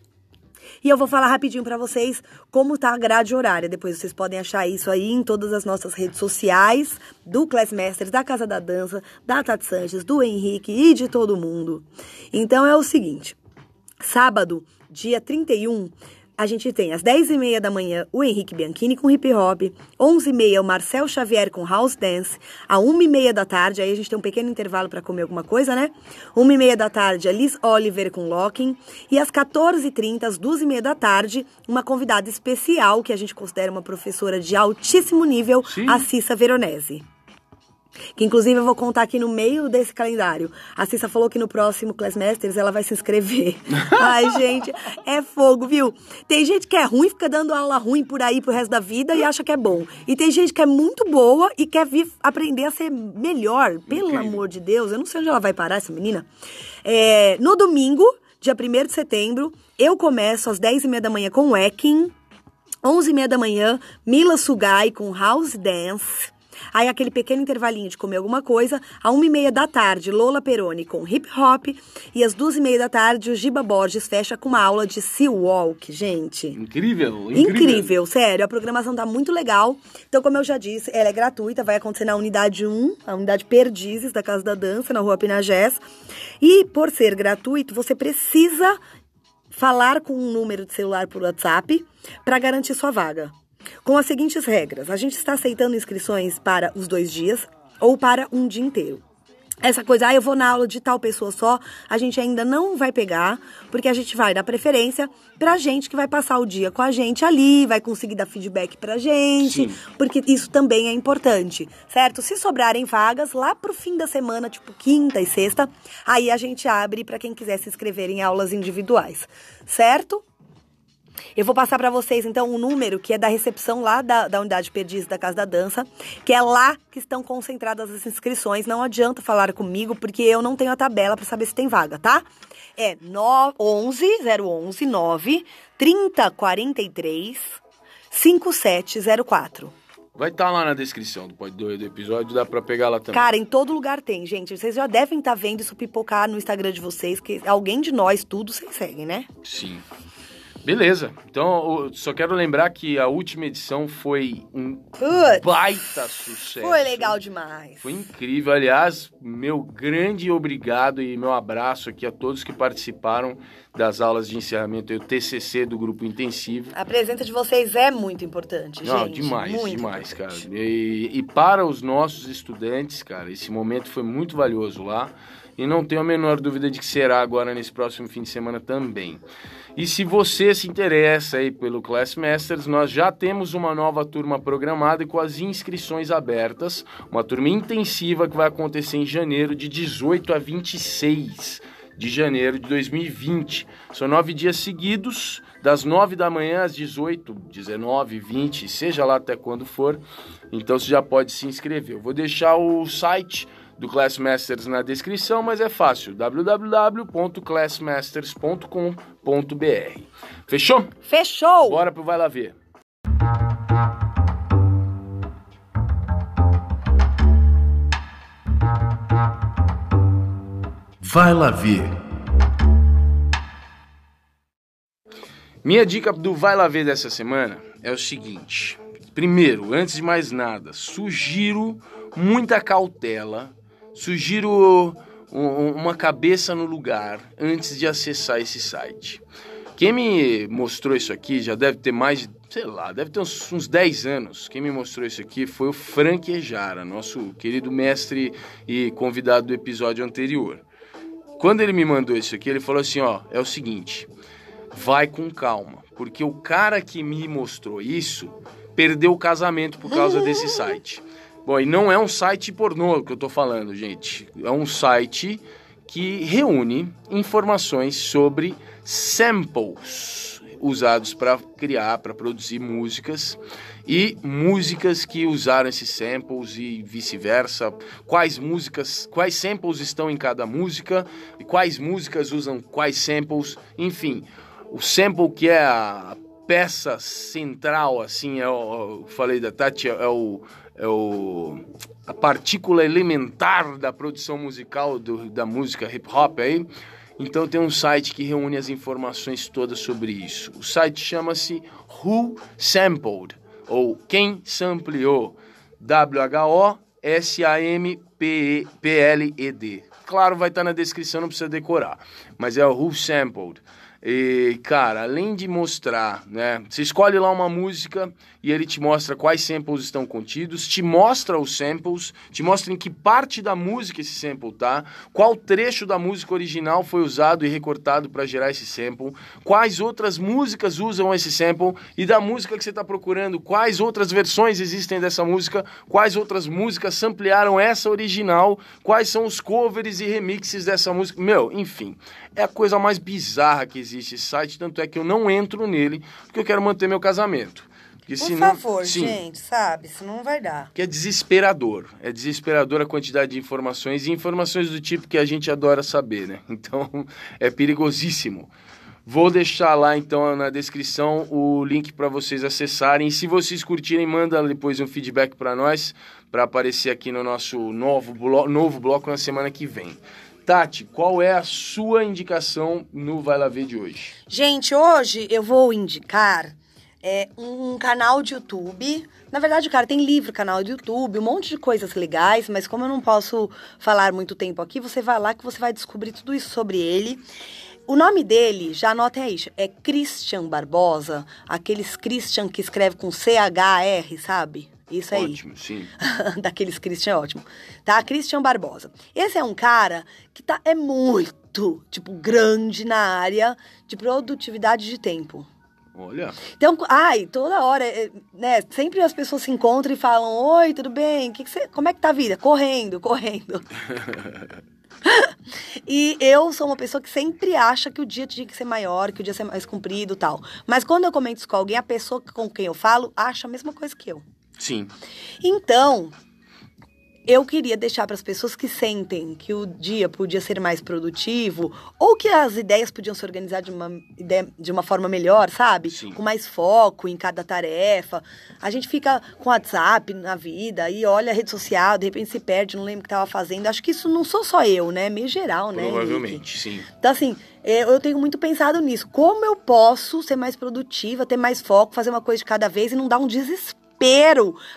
E eu vou falar rapidinho para vocês como tá a grade horária. Depois vocês podem achar isso aí em todas as nossas redes sociais, do Classmasters, da Casa da Dança, da Tati Sanches, do Henrique e de todo mundo. Então é o seguinte, sábado, dia 31, a gente tem às 10h30 da manhã o Henrique Bianchini com hip hop, 11h30 o Marcel Xavier com house dance, a 1h30 da tarde, aí a gente tem um pequeno intervalo para comer alguma coisa, né? 1h30 da tarde a Liz Oliver com locking, e às 14h30, às 2h30 da tarde, uma convidada especial que a gente considera uma professora de altíssimo nível, Sim. a Cissa Veronese. Que inclusive eu vou contar aqui no meio desse calendário. A Cissa falou que no próximo Classmasters ela vai se inscrever. Ai, gente, é fogo, viu? Tem gente que é ruim, fica dando aula ruim por aí pro resto da vida e acha que é bom. E tem gente que é muito boa e quer vir aprender a ser melhor. Pelo Incrível. amor de Deus, eu não sei onde ela vai parar, essa menina. É, no domingo, dia 1 de setembro, eu começo às 10h30 da manhã com o Ekin. 11h30 da manhã, Mila Sugai com House Dance. Aí aquele pequeno intervalinho de comer alguma coisa. À 1h30 da tarde, Lola Peroni com hip hop. E às 2h30 da tarde, o Giba Borges fecha com uma aula de Sea Walk, gente. Incrível, Incrível. incrível. sério. A programação tá muito legal. Então, como eu já disse, ela é gratuita, vai acontecer na unidade 1, a unidade Perdizes da Casa da Dança, na rua Pinagés. E por ser gratuito, você precisa falar com um número de celular por WhatsApp para garantir sua vaga. Com as seguintes regras: a gente está aceitando inscrições para os dois dias ou para um dia inteiro. Essa coisa, ah, eu vou na aula de tal pessoa só, a gente ainda não vai pegar, porque a gente vai dar preferência pra gente que vai passar o dia com a gente ali, vai conseguir dar feedback pra gente, Sim. porque isso também é importante, certo? Se sobrarem vagas lá pro fim da semana, tipo quinta e sexta, aí a gente abre pra quem quiser se inscrever em aulas individuais, certo? Eu vou passar para vocês, então, um número que é da recepção lá da, da unidade Perdiz da Casa da Dança, que é lá que estão concentradas as inscrições. Não adianta falar comigo, porque eu não tenho a tabela para saber se tem vaga, tá? É 9, 11 011 9 30 43 5704. Vai estar lá na descrição do, do, do episódio, dá pra pegar lá também. Cara, em todo lugar tem, gente. Vocês já devem estar vendo isso pipocar no Instagram de vocês, que alguém de nós, tudo, vocês seguem, né? Sim. Beleza. Então, eu só quero lembrar que a última edição foi um Putz, baita sucesso. foi legal demais. Foi incrível. Aliás, meu grande obrigado e meu abraço aqui a todos que participaram das aulas de encerramento o TCC do grupo intensivo. A presença de vocês é muito importante, Não, gente. demais, muito demais, cara. importante. E, e para os nossos estudantes, cara, esse momento foi muito valioso lá. E não tenho a menor dúvida de que será agora nesse próximo fim de semana também. E se você se interessa aí pelo Class Masters, nós já temos uma nova turma programada e com as inscrições abertas. Uma turma intensiva que vai acontecer em janeiro, de 18 a 26 de janeiro de 2020. São nove dias seguidos, das 9 da manhã às 18, 19, 20, seja lá até quando for. Então você já pode se inscrever. Eu vou deixar o site do Classmasters na descrição, mas é fácil, www.classmasters.com.br. Fechou? Fechou! Bora pro Vai Lá Ver. Vai lá ver. Minha dica do Vai Lá Ver dessa semana é o seguinte. Primeiro, antes de mais nada, sugiro muita cautela, sugiro um- uma cabeça no lugar antes de acessar esse site. Quem me mostrou isso aqui já deve ter mais, de, sei lá, deve ter uns, uns 10 anos. Quem me mostrou isso aqui foi o Frank Ejara, nosso querido mestre e convidado do episódio anterior. Quando ele me mandou isso aqui, ele falou assim, ó, é o seguinte, vai com calma, porque o cara que me mostrou isso perdeu o casamento por causa desse site. Bom, e não é um site pornô que eu tô falando, gente. É um site que reúne informações sobre samples usados para criar, para produzir músicas e músicas que usaram esses samples e vice-versa. Quais músicas, quais samples estão em cada música e quais músicas usam quais samples, enfim. O sample que é a peça central, assim, é o, eu falei da Tati, é o, é o a partícula elementar da produção musical do, da música hip hop aí. Então tem um site que reúne as informações todas sobre isso. O site chama-se Who Sampled, ou Quem Sampleou, W-H-O-S-A-M-P-L-E-D. Claro, vai estar na descrição, não precisa decorar, mas é o Who Sampled. E, cara, além de mostrar, né? Você escolhe lá uma música e ele te mostra quais samples estão contidos, te mostra os samples, te mostra em que parte da música esse sample tá, qual trecho da música original foi usado e recortado para gerar esse sample, quais outras músicas usam esse sample e da música que você está procurando, quais outras versões existem dessa música, quais outras músicas samplearam essa original, quais são os covers e remixes dessa música. Meu, enfim, é a coisa mais bizarra que existe esse site, tanto é que eu não entro nele porque eu quero manter meu casamento. Porque Por senão, favor, sim, gente, sabe? Senão não vai dar. que é desesperador. É desesperador a quantidade de informações e informações do tipo que a gente adora saber, né? Então é perigosíssimo. Vou deixar lá então na descrição o link para vocês acessarem. Se vocês curtirem, manda depois um feedback para nós, para aparecer aqui no nosso novo, blo novo bloco na semana que vem. Tati, qual é a sua indicação no Vai Lá Ver de hoje? Gente, hoje eu vou indicar é, um canal de YouTube. Na verdade, cara, tem livro, canal de YouTube, um monte de coisas legais, mas como eu não posso falar muito tempo aqui, você vai lá que você vai descobrir tudo isso sobre ele. O nome dele, já anotem aí, é Christian Barbosa, aqueles Christian que escreve com C-H-R, sabe? Isso aí. Ótimo, sim. Daqueles Christian é ótimo. Tá? Christian Barbosa. Esse é um cara que tá, é muito, tipo, grande na área de produtividade de tempo. Olha, Então, ai, toda hora, é, né? Sempre as pessoas se encontram e falam: Oi, tudo bem? Que que você, como é que tá a vida? Correndo, correndo. e eu sou uma pessoa que sempre acha que o dia tinha que ser maior, que o dia ser mais comprido e tal. Mas quando eu comento isso com alguém, a pessoa com quem eu falo acha a mesma coisa que eu. Sim. Então, eu queria deixar para as pessoas que sentem que o dia podia ser mais produtivo ou que as ideias podiam se organizar de uma, ideia, de uma forma melhor, sabe? Sim. Com mais foco em cada tarefa. A gente fica com WhatsApp na vida e olha a rede social, de repente se perde, não lembra o que estava fazendo. Acho que isso não sou só eu, né? É meio geral, né? Henrique? Provavelmente, sim. Então, assim, é, eu tenho muito pensado nisso. Como eu posso ser mais produtiva, ter mais foco, fazer uma coisa de cada vez e não dar um desespero?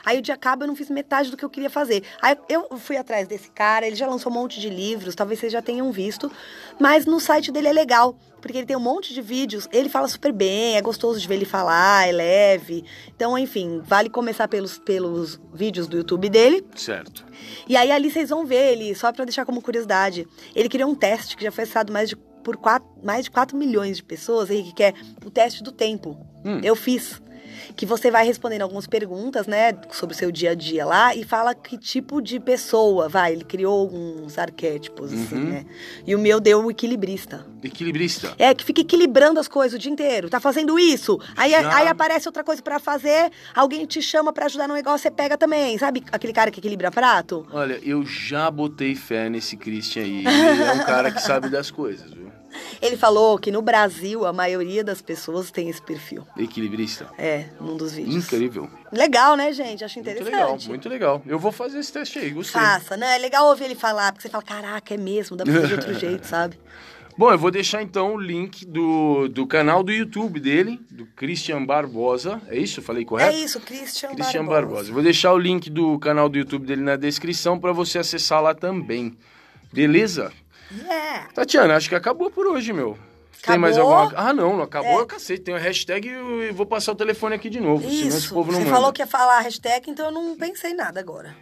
Aí o dia acaba, eu não fiz metade do que eu queria fazer. Aí eu fui atrás desse cara, ele já lançou um monte de livros, talvez vocês já tenham visto, mas no site dele é legal, porque ele tem um monte de vídeos, ele fala super bem, é gostoso de ver ele falar, é leve. Então, enfim, vale começar pelos, pelos vídeos do YouTube dele. Certo. E aí ali vocês vão ver ele, só pra deixar como curiosidade. Ele criou um teste que já foi acessado mais de, por quatro, mais de 4 milhões de pessoas, Henrique, que é o teste do tempo. Hum. Eu fiz. Que você vai respondendo algumas perguntas, né, sobre o seu dia a dia lá e fala que tipo de pessoa, vai. Ele criou alguns arquétipos, assim, Uhum. né? E o meu deu o equilibrista. Equilibrista. É, que fica equilibrando as coisas o dia inteiro. Tá fazendo isso. Aí, Já. aí aparece outra coisa pra fazer, alguém te chama pra ajudar no negócio, você pega também. Sabe aquele cara que equilibra prato? Olha, eu já botei fé nesse Christian aí. Ele é um cara que sabe das coisas, viu? Ele falou que no Brasil a maioria das pessoas tem esse perfil. Equilibrista. É, num dos vídeos. Incrível. Legal, né, gente? Acho Muito interessante. legal, muito legal. Eu vou fazer esse teste aí, gostei. Faça, né? É legal ouvir ele falar, porque você fala, caraca, é mesmo, dá pra fazer de outro jeito, sabe? Bom, eu vou deixar então o link do, do canal do YouTube dele, do Christian Barbosa. É isso? Eu falei correto? É isso, Christian, Christian Barbosa. Barbosa. Vou deixar o link do canal do YouTube dele na descrição para você acessar lá também. Beleza? Yeah. Tatiana, acho que acabou por hoje, meu. Tem mais Acabou? alguma Ah, não, não acabou, É. é. cacete. Tem a hashtag e eu vou passar o telefone aqui de novo. senão esse Isso. povo não Você manda. falou que ia falar a hashtag, então eu não pensei nada agora.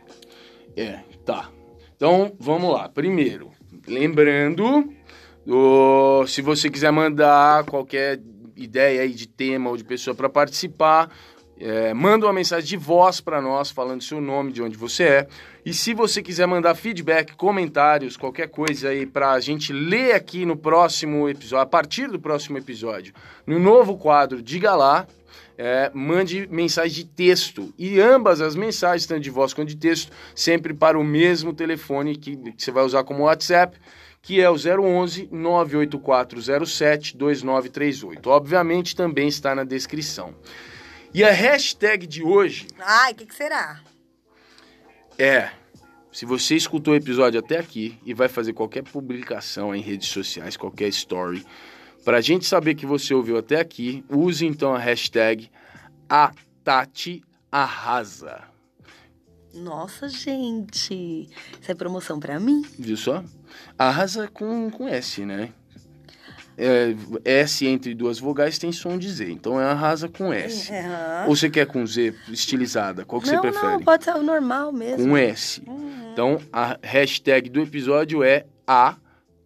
É, tá. Então, vamos lá. Primeiro, lembrando, o- se você quiser mandar qualquer ideia aí de tema ou de pessoa para participar, é, manda uma mensagem de voz para nós, falando seu nome, de onde você é. E se você quiser mandar feedback, comentários, qualquer coisa aí para a gente ler aqui no próximo episódio, a partir do próximo episódio, no novo quadro Diga Lá, é, mande mensagem de texto. E ambas as mensagens, tanto de voz quanto de texto, sempre para o mesmo telefone que, que você vai usar como WhatsApp, que é o 011 98407 2938. Obviamente também está na descrição. E a hashtag de hoje Ai, o que, que será? é se você escutou o episódio até aqui e vai fazer qualquer publicação em redes sociais, qualquer story, para a gente saber que você ouviu até aqui, use então a hashtag a Tati Arrasa. Nossa, gente. Isso é promoção pra mim? Viu só? Arrasa com, com S, né? É, S entre duas vogais tem som de Z, então é arrasa com S. Aham. Ou você quer com Z estilizada? Qual que não, você prefere? não, pode ser o normal mesmo. Com S. Então a hashtag do episódio é a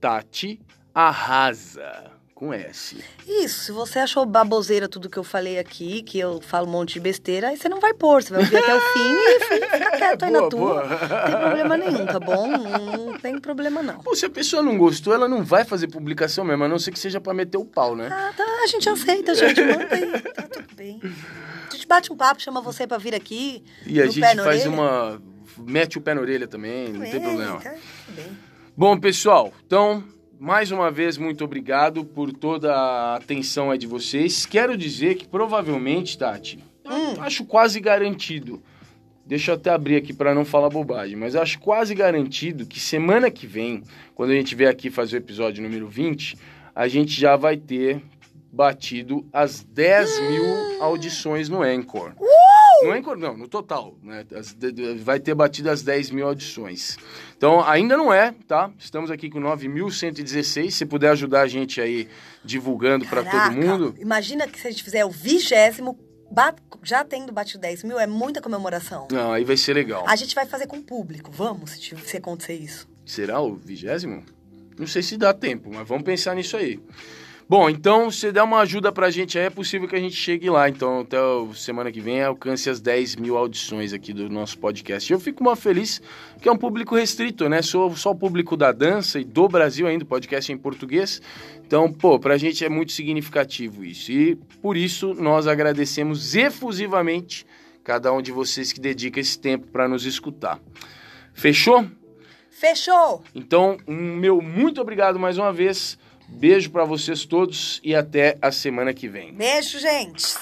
Tati Arrasa. Com S. Isso, se você achou baboseira tudo que eu falei aqui, que eu falo um monte de besteira, aí você não vai pôr, você vai ouvir até o fim e fica quieto aí na Boa, tua. boa. Não tem problema nenhum, tá bom? Não, não tem problema não. Pô, se a pessoa não gostou, ela não vai fazer publicação mesmo, a não ser que seja pra meter o pau, né? Ah, tá, a gente aceita, gente, manda aí, tá tudo bem. A gente bate um papo, chama você pra vir aqui. E a gente na faz orelha. uma. Mete o pé na orelha também, não tem É, problema. tá tudo bem. Bom, pessoal, então, mais uma vez, muito obrigado por toda a atenção aí de vocês. Quero dizer que provavelmente, Tati, Hum. acho quase garantido. Deixa eu até abrir aqui para não falar bobagem, mas acho quase garantido que semana que vem, quando a gente vier aqui fazer o episódio número 20, a gente já vai ter batido as 10 mil audições no Anchor. No Anchor, não, no total, né? As- vai ter batido as 10 mil audições. Então, ainda não é, tá? Estamos aqui com 9.116. Se puder ajudar a gente aí divulgando para todo mundo. Imagina que se a gente fizer o vigésimo, já tendo batido 10 mil, é muita comemoração. Não, aí vai ser legal. A gente vai fazer com o público, vamos, se, se acontecer isso. Será o vigésimo? Não sei se dá tempo, mas vamos pensar nisso aí. Bom, então, se der uma ajuda pra gente aí, é possível que a gente chegue lá. Então, até semana que vem, alcance as 10 mil audições aqui do nosso podcast. Eu fico muito feliz, que é um público restrito, né? Sou só o público da dança e do Brasil ainda, o podcast é em português. Então, pô, pra gente é muito significativo isso. E por isso, nós agradecemos efusivamente cada um de vocês que dedica esse tempo pra nos escutar. Fechou? Fechou! Então, um meu muito obrigado mais uma vez. Beijo pra vocês todos e até a semana que vem. Beijo, gente!